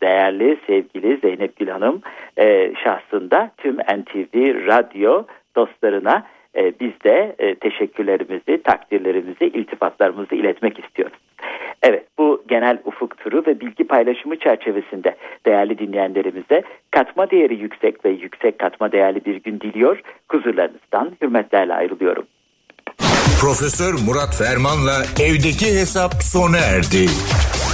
değerli sevgili Zeynep Gül Hanım e, şahsında tüm NTV radyo dostlarına e, biz de e, teşekkürlerimizi, takdirlerimizi, iltifatlarımızı iletmek istiyoruz. Evet bu genel ufuk turu ve bilgi paylaşımı çerçevesinde değerli dinleyenlerimize katma değeri yüksek ve yüksek katma değerli bir gün diliyor. Huzurlarınızdan hürmetlerle ayrılıyorum. Profesör Murat Ferman'la evdeki hesap sona erdi.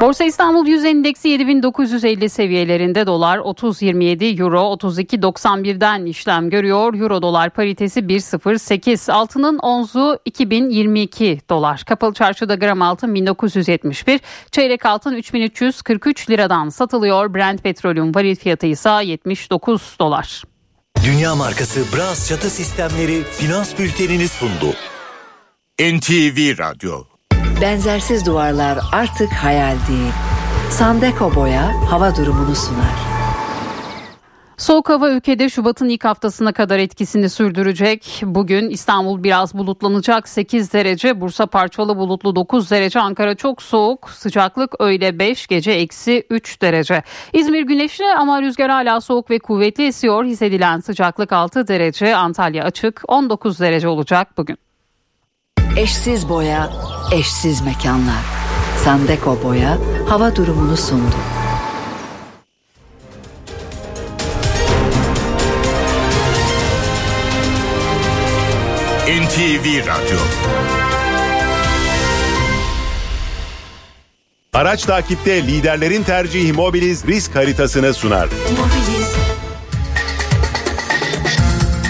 Borsa İstanbul Yüz Endeksi 7950 seviyelerinde dolar 30.27 euro 32.91'den işlem görüyor. Euro dolar paritesi 1.08 altının onzu 2022 dolar. Kapalı çarşıda gram altın 1971 çeyrek altın 3343 liradan satılıyor. Brent petrolün varil fiyatı ise 79 dolar. Dünya markası Bras çatı sistemleri finans bültenini sundu. NTV Radyo Benzersiz duvarlar artık hayal değil. Sandeko Boya hava durumunu sunar. Soğuk hava ülkede Şubat'ın ilk haftasına kadar etkisini sürdürecek. Bugün İstanbul biraz bulutlanacak 8 derece, Bursa parçalı bulutlu 9 derece, Ankara çok soğuk, sıcaklık öğle 5, gece eksi 3 derece. İzmir güneşli ama rüzgar hala soğuk ve kuvvetli esiyor. Hissedilen sıcaklık 6 derece, Antalya açık 19 derece olacak bugün. Eşsiz boya, eşsiz mekanlar. Sandeko Boya hava durumunu sundu. NTV Radyo Araç takipte liderlerin tercihi Mobiliz risk haritasını sunar.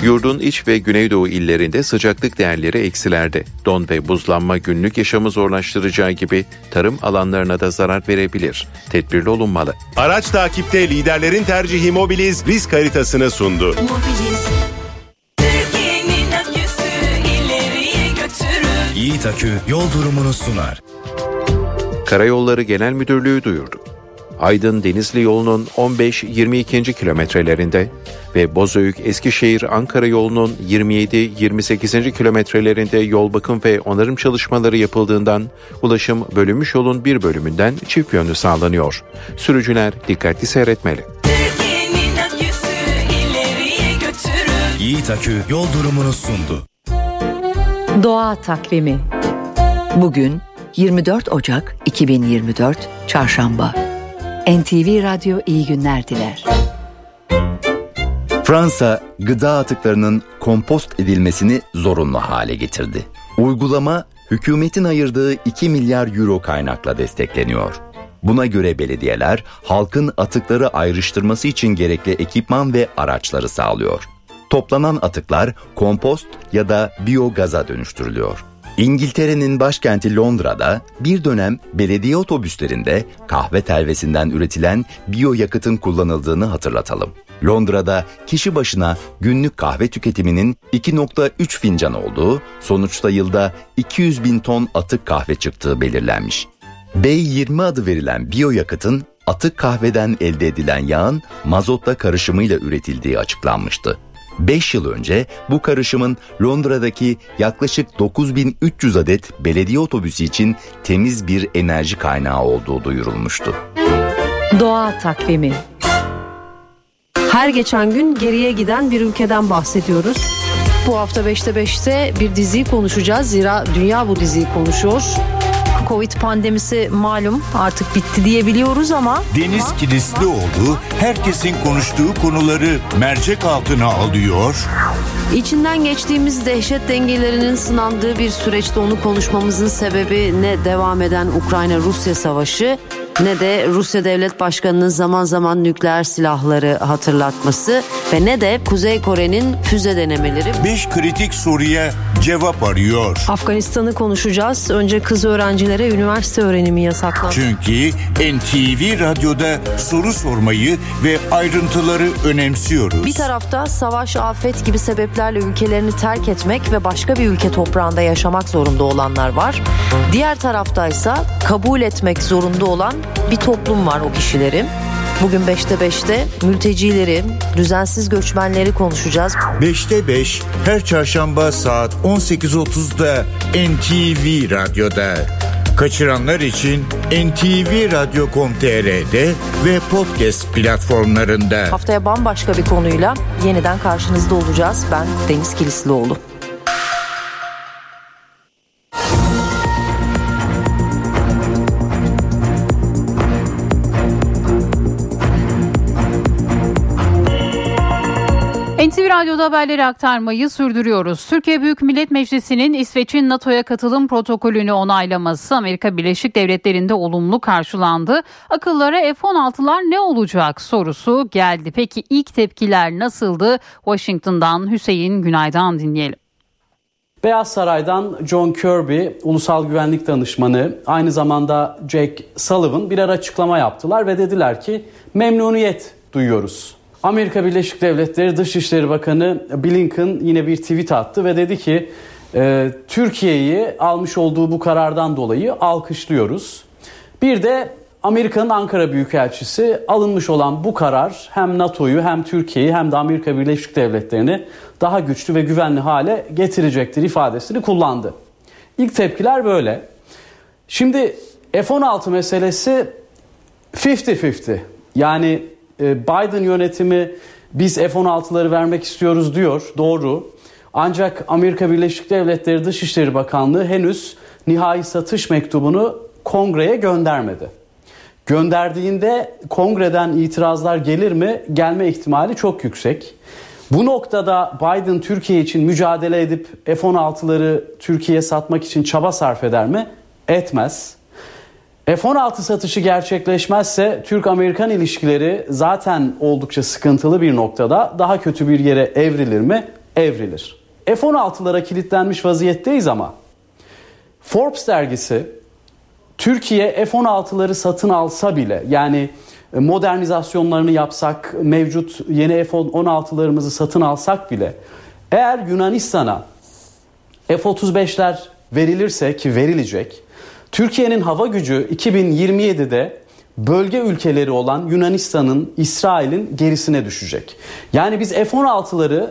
Yurdun iç ve güneydoğu illerinde sıcaklık değerleri eksilerde. Don ve buzlanma günlük yaşamı zorlaştıracağı gibi tarım alanlarına da zarar verebilir. Tedbirli olunmalı. Araç takipte liderlerin tercihi Mobiliz risk haritasını sundu. Götürür. Yiğit Akü yol durumunu sunar. Karayolları Genel Müdürlüğü duyurdu. Aydın Denizli yolunun 15-22. kilometrelerinde ve Bozüyük Eskişehir Ankara yolunun 27-28. kilometrelerinde yol bakım ve onarım çalışmaları yapıldığından ulaşım bölünmüş yolun bir bölümünden çift yönlü sağlanıyor. Sürücüler dikkatli seyretmeli. Yiğit Akü yol durumunu sundu. Doğa takvimi. Bugün 24 Ocak 2024 Çarşamba. NTV Radyo iyi günler diler. Fransa gıda atıklarının kompost edilmesini zorunlu hale getirdi. Uygulama hükümetin ayırdığı 2 milyar euro kaynakla destekleniyor. Buna göre belediyeler halkın atıkları ayrıştırması için gerekli ekipman ve araçları sağlıyor. Toplanan atıklar kompost ya da biyogaza dönüştürülüyor. İngiltere'nin başkenti Londra'da bir dönem belediye otobüslerinde kahve telvesinden üretilen biyoyakıtın kullanıldığını hatırlatalım. Londra'da kişi başına günlük kahve tüketiminin 2.3 fincan olduğu, sonuçta yılda 200 bin ton atık kahve çıktığı belirlenmiş. B20 adı verilen biyoyakıtın atık kahveden elde edilen yağın mazotla karışımıyla üretildiği açıklanmıştı. 5 yıl önce bu karışımın Londra'daki yaklaşık 9300 adet belediye otobüsü için temiz bir enerji kaynağı olduğu duyurulmuştu. Doğa takvimi. Her geçen gün geriye giden bir ülkeden bahsediyoruz. Bu hafta 5'te 5'te bir diziyi konuşacağız. Zira dünya bu diziyi konuşuyor. Covid pandemisi malum artık bitti diyebiliyoruz ama Deniz Kilislioğlu herkesin konuştuğu konuları mercek altına alıyor. içinden geçtiğimiz dehşet dengelerinin sınandığı bir süreçte onu konuşmamızın sebebi ne devam eden Ukrayna-Rusya savaşı ne de Rusya Devlet Başkanı'nın zaman zaman nükleer silahları hatırlatması ve ne de Kuzey Kore'nin füze denemeleri. 5 kritik soruya cevap arıyor. Afganistan'ı konuşacağız. Önce kız öğrencilere üniversite öğrenimi yasaklandı. Çünkü NTV Radyo'da soru sormayı ve ayrıntıları önemsiyoruz. Bir tarafta savaş, afet gibi sebeplerle ülkelerini terk etmek ve başka bir ülke toprağında yaşamak zorunda olanlar var. Diğer taraftaysa kabul etmek zorunda olan bir toplum var o kişilerin. Bugün 5'te 5'te mültecileri, düzensiz göçmenleri konuşacağız. 5'te 5 her çarşamba saat 18.30'da NTV Radyo'da. Kaçıranlar için ntvradio.com.tr'de ve podcast platformlarında. Haftaya bambaşka bir konuyla yeniden karşınızda olacağız. Ben Deniz Kilislioğlu. Radyo'da haberleri aktarmayı sürdürüyoruz. Türkiye Büyük Millet Meclisi'nin İsveç'in NATO'ya katılım protokolünü onaylaması Amerika Birleşik Devletleri'nde olumlu karşılandı. Akıllara F-16'lar ne olacak sorusu geldi. Peki ilk tepkiler nasıldı? Washington'dan Hüseyin Günay'dan dinleyelim. Beyaz Saray'dan John Kirby, ulusal güvenlik danışmanı, aynı zamanda Jake Sullivan birer açıklama yaptılar ve dediler ki memnuniyet duyuyoruz. Amerika Birleşik Devletleri Dışişleri Bakanı Blinken yine bir tweet attı ve dedi ki e, Türkiye'yi almış olduğu bu karardan dolayı alkışlıyoruz. Bir de Amerika'nın Ankara Büyükelçisi alınmış olan bu karar hem NATO'yu hem Türkiye'yi hem de Amerika Birleşik Devletleri'ni daha güçlü ve güvenli hale getirecektir ifadesini kullandı. İlk tepkiler böyle. Şimdi F-16 meselesi 50-50 yani Biden yönetimi biz F-16'ları vermek istiyoruz diyor doğru. Ancak Amerika Birleşik Devletleri Dışişleri Bakanlığı henüz nihai satış mektubunu kongreye göndermedi. Gönderdiğinde kongreden itirazlar gelir mi? Gelme ihtimali çok yüksek. Bu noktada Biden Türkiye için mücadele edip F-16'ları Türkiye'ye satmak için çaba sarf eder mi? Etmez. F-16 satışı gerçekleşmezse Türk-Amerikan ilişkileri zaten oldukça sıkıntılı bir noktada daha kötü bir yere evrilir mi? Evrilir. F-16'lara kilitlenmiş vaziyetteyiz ama Forbes dergisi Türkiye F-16'ları satın alsa bile yani modernizasyonlarını yapsak, mevcut yeni F-16'larımızı satın alsak bile eğer Yunanistan'a F-35'ler verilirse ki verilecek Türkiye'nin hava gücü 2027'de bölge ülkeleri olan Yunanistan'ın, İsrail'in gerisine düşecek. Yani biz F-16'ları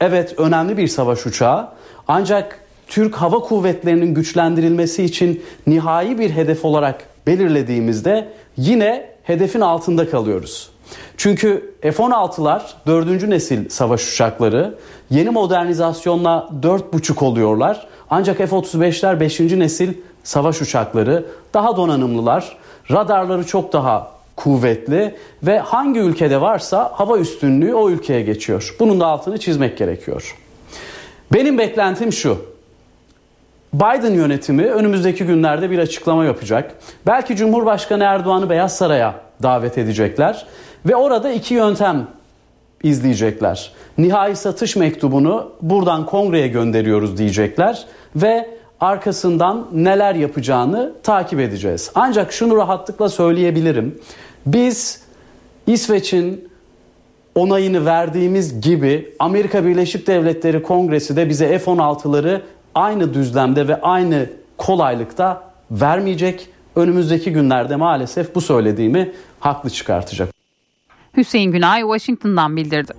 evet önemli bir savaş uçağı ancak Türk Hava Kuvvetleri'nin güçlendirilmesi için nihai bir hedef olarak belirlediğimizde yine hedefin altında kalıyoruz. Çünkü F-16'lar 4. nesil savaş uçakları yeni modernizasyonla 4,5 oluyorlar. Ancak F-35'ler 5. nesil savaş uçakları daha donanımlılar, radarları çok daha kuvvetli ve hangi ülkede varsa hava üstünlüğü o ülkeye geçiyor. Bunun da altını çizmek gerekiyor. Benim beklentim şu. Biden yönetimi önümüzdeki günlerde bir açıklama yapacak. Belki Cumhurbaşkanı Erdoğan'ı Beyaz Saray'a davet edecekler ve orada iki yöntem izleyecekler. Nihai satış mektubunu buradan kongreye gönderiyoruz diyecekler ve arkasından neler yapacağını takip edeceğiz. Ancak şunu rahatlıkla söyleyebilirim. Biz İsveç'in onayını verdiğimiz gibi Amerika Birleşik Devletleri Kongresi de bize F-16'ları aynı düzlemde ve aynı kolaylıkta vermeyecek. Önümüzdeki günlerde maalesef bu söylediğimi haklı çıkartacak. Hüseyin Günay Washington'dan bildirdi.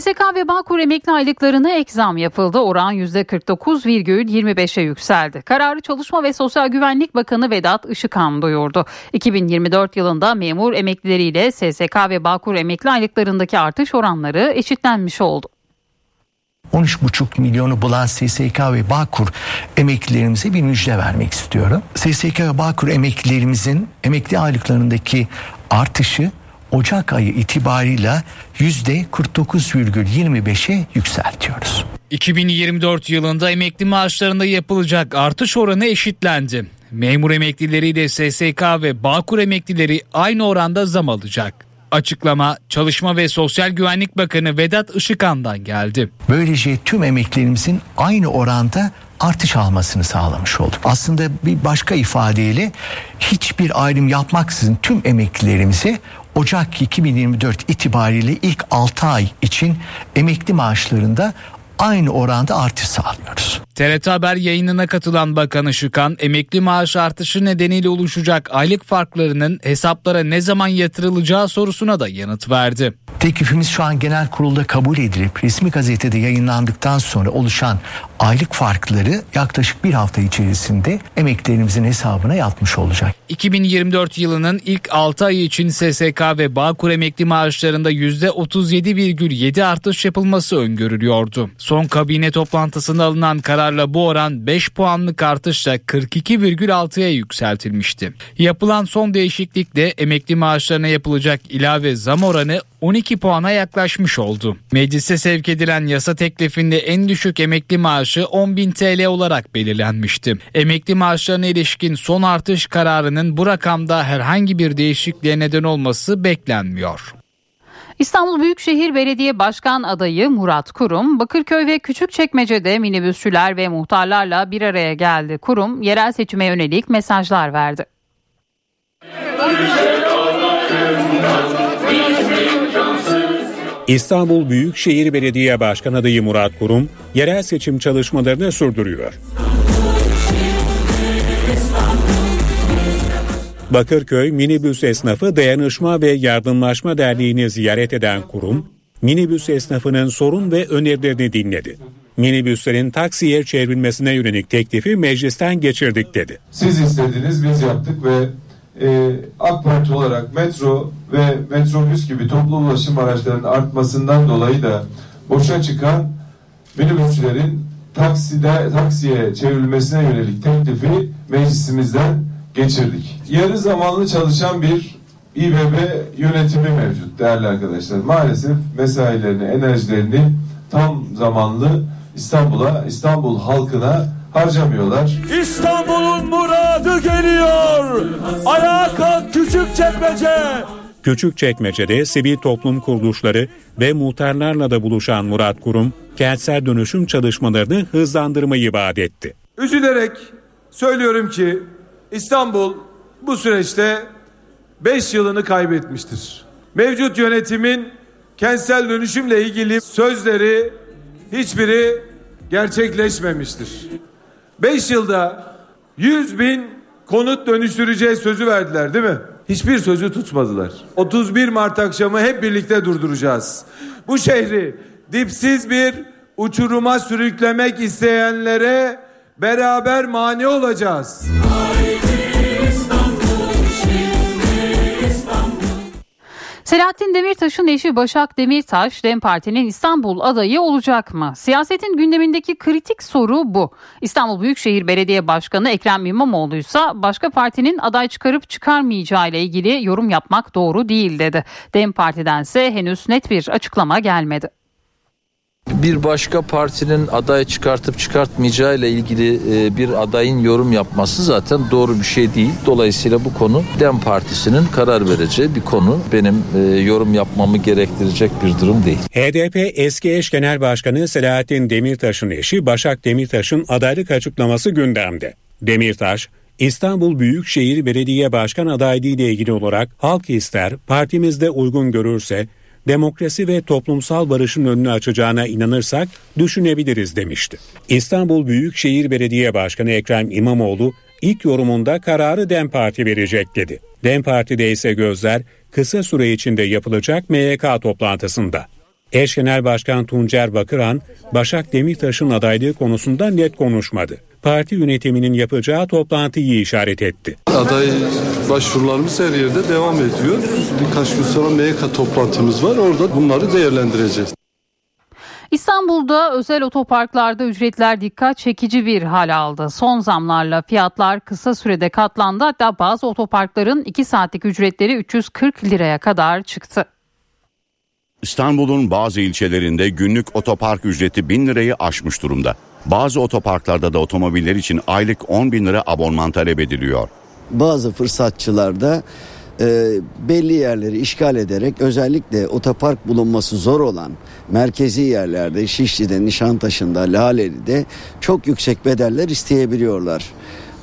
SSK ve Bağkur emekli aylıklarına ek zam yapıldı. Oran %49,25'e yükseldi. Kararı Çalışma ve Sosyal Güvenlik Bakanı Vedat Işıkhan duyurdu. 2024 yılında memur emeklileriyle SSK ve Bağkur emekli aylıklarındaki artış oranları eşitlenmiş oldu. 13,5 milyonu bulan SSK ve Bağkur emeklilerimize bir müjde vermek istiyorum. SSK ve Bağkur emeklilerimizin emekli aylıklarındaki artışı Ocak ayı itibarıyla %49,25'e yükseltiyoruz. 2024 yılında emekli maaşlarında yapılacak artış oranı eşitlendi. Memur emeklileri ile SSK ve Bağkur emeklileri aynı oranda zam alacak. Açıklama Çalışma ve Sosyal Güvenlik Bakanı Vedat Işıkhan'dan geldi. Böylece tüm emeklerimizin aynı oranda artış almasını sağlamış olduk. Aslında bir başka ifadeyle hiçbir ayrım yapmaksızın tüm emeklilerimize Ocak 2024 itibariyle ilk 6 ay için emekli maaşlarında aynı oranda artış sağlıyoruz. TRT Haber yayınına katılan Bakan Işıkhan, emekli maaş artışı nedeniyle oluşacak aylık farklarının hesaplara ne zaman yatırılacağı sorusuna da yanıt verdi. Teklifimiz şu an genel kurulda kabul edilip resmi gazetede yayınlandıktan sonra oluşan aylık farkları yaklaşık bir hafta içerisinde emeklilerimizin hesabına yatmış olacak. 2024 yılının ilk 6 ayı için SSK ve Bağkur emekli maaşlarında %37,7 artış yapılması öngörülüyordu. Son kabine toplantısında alınan kararla bu oran 5 puanlık artışla 42,6'ya yükseltilmişti. Yapılan son değişiklikle emekli maaşlarına yapılacak ilave zam oranı 12 puana yaklaşmış oldu. Meclise sevk edilen yasa teklifinde en düşük emekli maaşı 10.000 TL olarak belirlenmişti. Emekli maaşlarına ilişkin son artış kararının bu rakamda herhangi bir değişikliğe neden olması beklenmiyor. İstanbul Büyükşehir Belediye Başkan adayı Murat Kurum, Bakırköy ve Küçükçekmece'de minibüsçüler ve muhtarlarla bir araya geldi. Kurum, yerel seçime yönelik mesajlar verdi. İstanbul Büyükşehir Belediye Başkan adayı Murat Kurum, yerel seçim çalışmalarını sürdürüyor. Bakırköy Minibüs Esnafı Dayanışma ve Yardımlaşma Derneği'ni ziyaret eden kurum, minibüs esnafının sorun ve önerilerini dinledi. Minibüslerin taksiye çevrilmesine yönelik teklifi meclisten geçirdik dedi. Siz istediniz biz yaptık ve e, AK Parti olarak metro ve metrobüs gibi toplu ulaşım araçlarının artmasından dolayı da boşa çıkan minibüsçülerin takside taksiye çevrilmesine yönelik teklifi meclisimizden geçirdik. Yarı zamanlı çalışan bir İBB yönetimi mevcut değerli arkadaşlar. Maalesef mesailerini, enerjilerini tam zamanlı İstanbul'a, İstanbul halkına harcamıyorlar. İstanbul'un muradı geliyor. Ayağa kalk küçük çekmece. Küçükçekmece'de sivil toplum kuruluşları ve muhtarlarla da buluşan Murat Kurum, kentsel dönüşüm çalışmalarını hızlandırmayı vaat etti. Üzülerek söylüyorum ki İstanbul bu süreçte 5 yılını kaybetmiştir. Mevcut yönetimin kentsel dönüşümle ilgili sözleri hiçbiri gerçekleşmemiştir. 5 yılda 100 bin konut dönüştüreceğiz sözü verdiler değil mi? Hiçbir sözü tutmadılar. 31 Mart akşamı hep birlikte durduracağız. Bu şehri dipsiz bir uçuruma sürüklemek isteyenlere beraber mani olacağız. Selahattin Demirtaş'ın eşi Başak Demirtaş, DEM Parti'nin İstanbul adayı olacak mı? Siyasetin gündemindeki kritik soru bu. İstanbul Büyükşehir Belediye Başkanı Ekrem İmamoğlu ise başka partinin aday çıkarıp çıkarmayacağı ile ilgili yorum yapmak doğru değil dedi. DEM Parti'dense henüz net bir açıklama gelmedi. Bir başka partinin aday çıkartıp çıkartmayacağı ile ilgili e, bir adayın yorum yapması zaten doğru bir şey değil. Dolayısıyla bu konu DEM Partisi'nin karar vereceği bir konu. Benim e, yorum yapmamı gerektirecek bir durum değil. HDP eski eş genel başkanı Selahattin Demirtaş'ın eşi Başak Demirtaş'ın adaylık açıklaması gündemde. Demirtaş, İstanbul Büyükşehir Belediye Başkan adaylığı ile ilgili olarak halk ister, partimizde uygun görürse demokrasi ve toplumsal barışın önünü açacağına inanırsak düşünebiliriz demişti. İstanbul Büyükşehir Belediye Başkanı Ekrem İmamoğlu ilk yorumunda kararı DEM Parti verecek dedi. DEM Parti'de ise gözler kısa süre içinde yapılacak MYK toplantısında. Eş Genel Başkan Tuncer Bakıran, Başak Demirtaş'ın adaylığı konusunda net konuşmadı. Parti yönetiminin yapacağı toplantıyı işaret etti. Aday başvurularımız her yerde devam ediyor. Birkaç gün sonra MYK toplantımız var. Orada bunları değerlendireceğiz. İstanbul'da özel otoparklarda ücretler dikkat çekici bir hal aldı. Son zamlarla fiyatlar kısa sürede katlandı. Hatta bazı otoparkların 2 saatlik ücretleri 340 liraya kadar çıktı. İstanbul'un bazı ilçelerinde günlük otopark ücreti 1000 lirayı aşmış durumda. Bazı otoparklarda da otomobiller için aylık 10 bin lira abonman talep ediliyor. Bazı fırsatçılar da e, belli yerleri işgal ederek özellikle otopark bulunması zor olan merkezi yerlerde Şişli'de, Nişantaşı'nda, Laleli'de çok yüksek bedeller isteyebiliyorlar.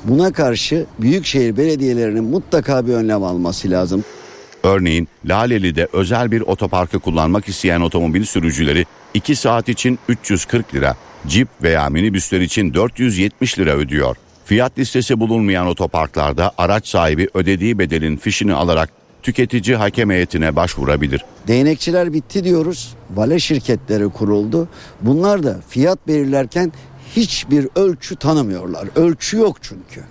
Buna karşı büyükşehir belediyelerinin mutlaka bir önlem alması lazım. Örneğin Laleli'de özel bir otoparkı kullanmak isteyen otomobil sürücüleri 2 saat için 340 lira, cip veya minibüsler için 470 lira ödüyor. Fiyat listesi bulunmayan otoparklarda araç sahibi ödediği bedelin fişini alarak tüketici hakem heyetine başvurabilir. Değnekçiler bitti diyoruz. Vale şirketleri kuruldu. Bunlar da fiyat belirlerken hiçbir ölçü tanımıyorlar. Ölçü yok çünkü.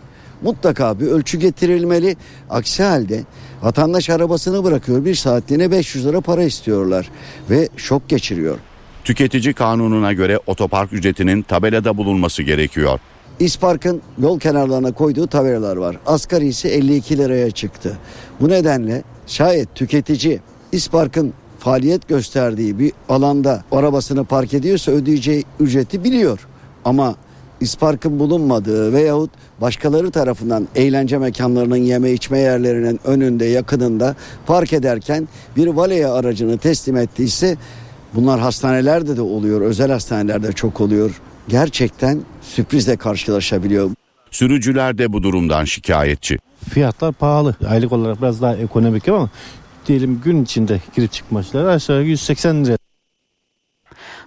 Mutlaka bir ölçü getirilmeli. Aksi halde vatandaş arabasını bırakıyor bir saatliğine 500 lira para istiyorlar ve şok geçiriyor. Tüketici kanununa göre otopark ücretinin tabelada bulunması gerekiyor. İspark'ın yol kenarlarına koyduğu tabelalar var. Asgarisi 52 liraya çıktı. Bu nedenle şayet tüketici İspark'ın faaliyet gösterdiği bir alanda arabasını park ediyorsa ödeyeceği ücreti biliyor. Ama İspark'ın bulunmadığı veyahut başkaları tarafından eğlence mekanlarının yeme içme yerlerinin önünde yakınında park ederken bir valeye aracını teslim ettiyse bunlar hastanelerde de oluyor özel hastanelerde çok oluyor. Gerçekten sürprizle karşılaşabiliyor. Sürücüler de bu durumdan şikayetçi. Fiyatlar pahalı. Aylık olarak biraz daha ekonomik ama diyelim gün içinde girip çıkmaçları aşağı 180 lira.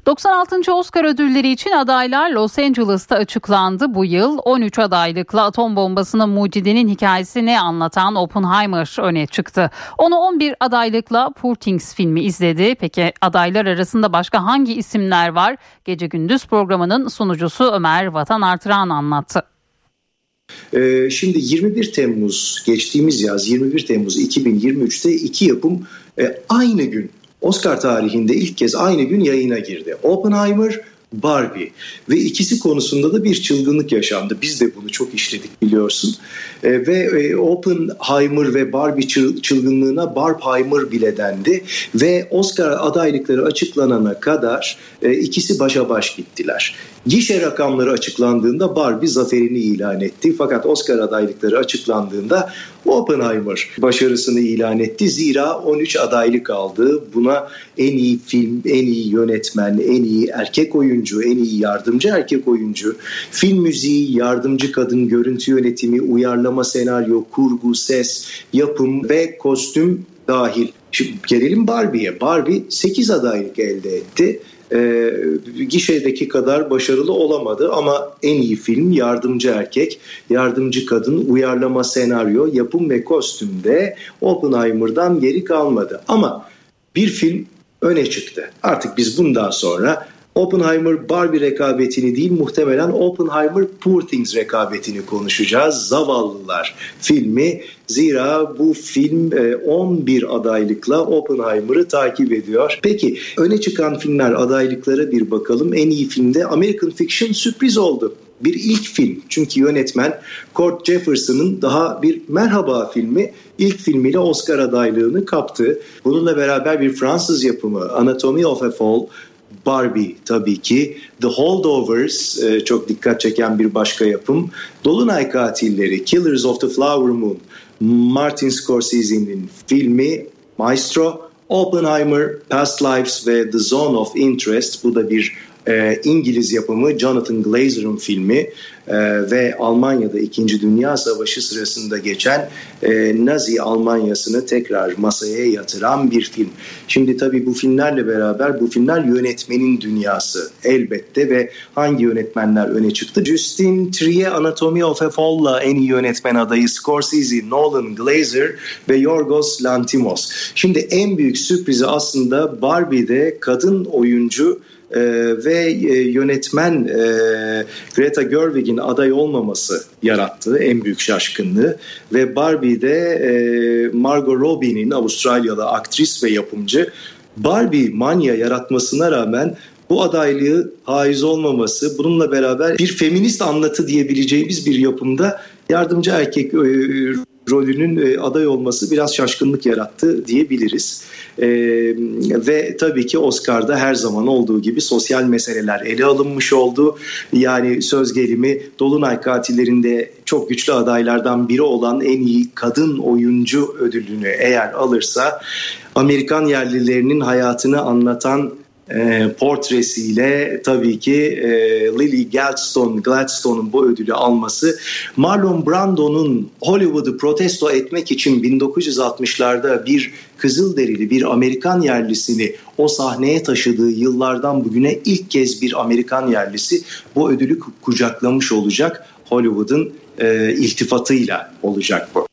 96. Oscar ödülleri için adaylar Los Angeles'ta açıklandı. Bu yıl 13 adaylıkla atom bombasının mucidinin hikayesini anlatan Oppenheimer öne çıktı. Onu 11 adaylıkla Poor Things filmi izledi. Peki adaylar arasında başka hangi isimler var? Gece Gündüz programının sunucusu Ömer Vatan Artıran anlattı. Ee, şimdi 21 Temmuz geçtiğimiz yaz 21 Temmuz 2023'te iki yapım e, aynı gün Oscar tarihinde ilk kez aynı gün yayına girdi. Oppenheimer Barbie ve ikisi konusunda da bir çılgınlık yaşandı. Biz de bunu çok işledik biliyorsun. E, ve e, Oppenheimer ve Barbie çılgınlığına Barbheimer bile dendi ve Oscar adaylıkları açıklanana kadar e, ikisi başa baş gittiler. Gişe rakamları açıklandığında Barbie zaferini ilan etti. Fakat Oscar adaylıkları açıklandığında Oppenheimer başarısını ilan etti. Zira 13 adaylık aldı. Buna en iyi film, en iyi yönetmen, en iyi erkek oyuncu, en iyi yardımcı erkek oyuncu, film müziği, yardımcı kadın, görüntü yönetimi, uyarlama senaryo, kurgu, ses, yapım ve kostüm dahil. Şimdi gelelim Barbie'ye. Barbie 8 adaylık elde etti e, gişedeki kadar başarılı olamadı ama en iyi film yardımcı erkek, yardımcı kadın, uyarlama senaryo, yapım ve kostümde Oppenheimer'dan geri kalmadı. Ama bir film öne çıktı. Artık biz bundan sonra Oppenheimer Barbie rekabetini değil muhtemelen Oppenheimer Poor Things rekabetini konuşacağız. Zavallılar filmi zira bu film 11 e, adaylıkla Oppenheimer'ı takip ediyor. Peki öne çıkan filmler adaylıklara bir bakalım. En iyi filmde American Fiction sürpriz oldu bir ilk film. Çünkü yönetmen Kurt Jefferson'ın daha bir Merhaba filmi ilk filmiyle Oscar adaylığını kaptı. Bununla beraber bir Fransız yapımı Anatomy of a Fall Barbie tabii ki. The Holdovers e, çok dikkat çeken bir başka yapım. Dolunay Katilleri, Killers of the Flower Moon, Martin Scorsese'nin filmi Maestro, Oppenheimer, Past Lives ve The Zone of Interest. Bu da bir e, İngiliz yapımı Jonathan Glazer'ın filmi e, ve Almanya'da 2. Dünya Savaşı sırasında geçen e, Nazi Almanyası'nı tekrar masaya yatıran bir film. Şimdi tabii bu filmlerle beraber bu filmler yönetmenin dünyası elbette ve hangi yönetmenler öne çıktı? Justin Trier Anatomy of a Fall'la en iyi yönetmen adayı Scorsese, Nolan, Glazer ve Yorgos Lantimos. Şimdi en büyük sürprizi aslında Barbie'de kadın oyuncu e, ve e, yönetmen e, Greta Gerwig'in aday olmaması yarattığı en büyük şaşkınlığı. Ve Barbie'de e, Margot Robbie'nin Avustralyalı aktris ve yapımcı Barbie manya yaratmasına rağmen bu adaylığı haiz olmaması, bununla beraber bir feminist anlatı diyebileceğimiz bir yapımda yardımcı erkek rolünün e, aday olması biraz şaşkınlık yarattı diyebiliriz. E, ve tabii ki Oscar'da her zaman olduğu gibi sosyal meseleler ele alınmış oldu. Yani söz gelimi Dolunay Katillerinde çok güçlü adaylardan biri olan en iyi kadın oyuncu ödülünü eğer alırsa Amerikan yerlilerinin hayatını anlatan e, portresiyle tabii ki e, Lily Gladstone, Gladstone'un bu ödülü alması Marlon Brando'nun Hollywood'u protesto etmek için 1960'larda bir Kızılderili bir Amerikan yerlisini o sahneye taşıdığı yıllardan bugüne ilk kez bir Amerikan yerlisi bu ödülü kucaklamış olacak. Hollywood'un e, iltifatıyla olacak bu.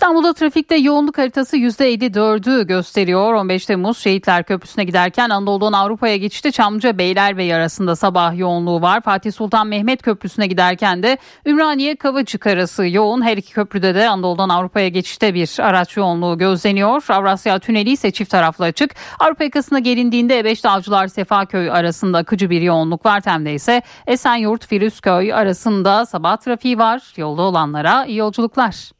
İstanbul'da trafikte yoğunluk haritası %54'ü gösteriyor. 15 Temmuz Şehitler Köprüsü'ne giderken Anadolu'dan Avrupa'ya geçişte Çamlıca Beylerbeyi arasında sabah yoğunluğu var. Fatih Sultan Mehmet Köprüsü'ne giderken de Ümraniye Kavacık arası yoğun. Her iki köprüde de Anadolu'dan Avrupa'ya geçişte bir araç yoğunluğu gözleniyor. Avrasya Tüneli ise çift taraflı açık. Avrupa yakasına gelindiğinde E5'te Avcılar Sefaköy arasında akıcı bir yoğunluk var. Tem'de ise Esenyurt Firuzköy arasında sabah trafiği var. Yolda olanlara iyi yolculuklar.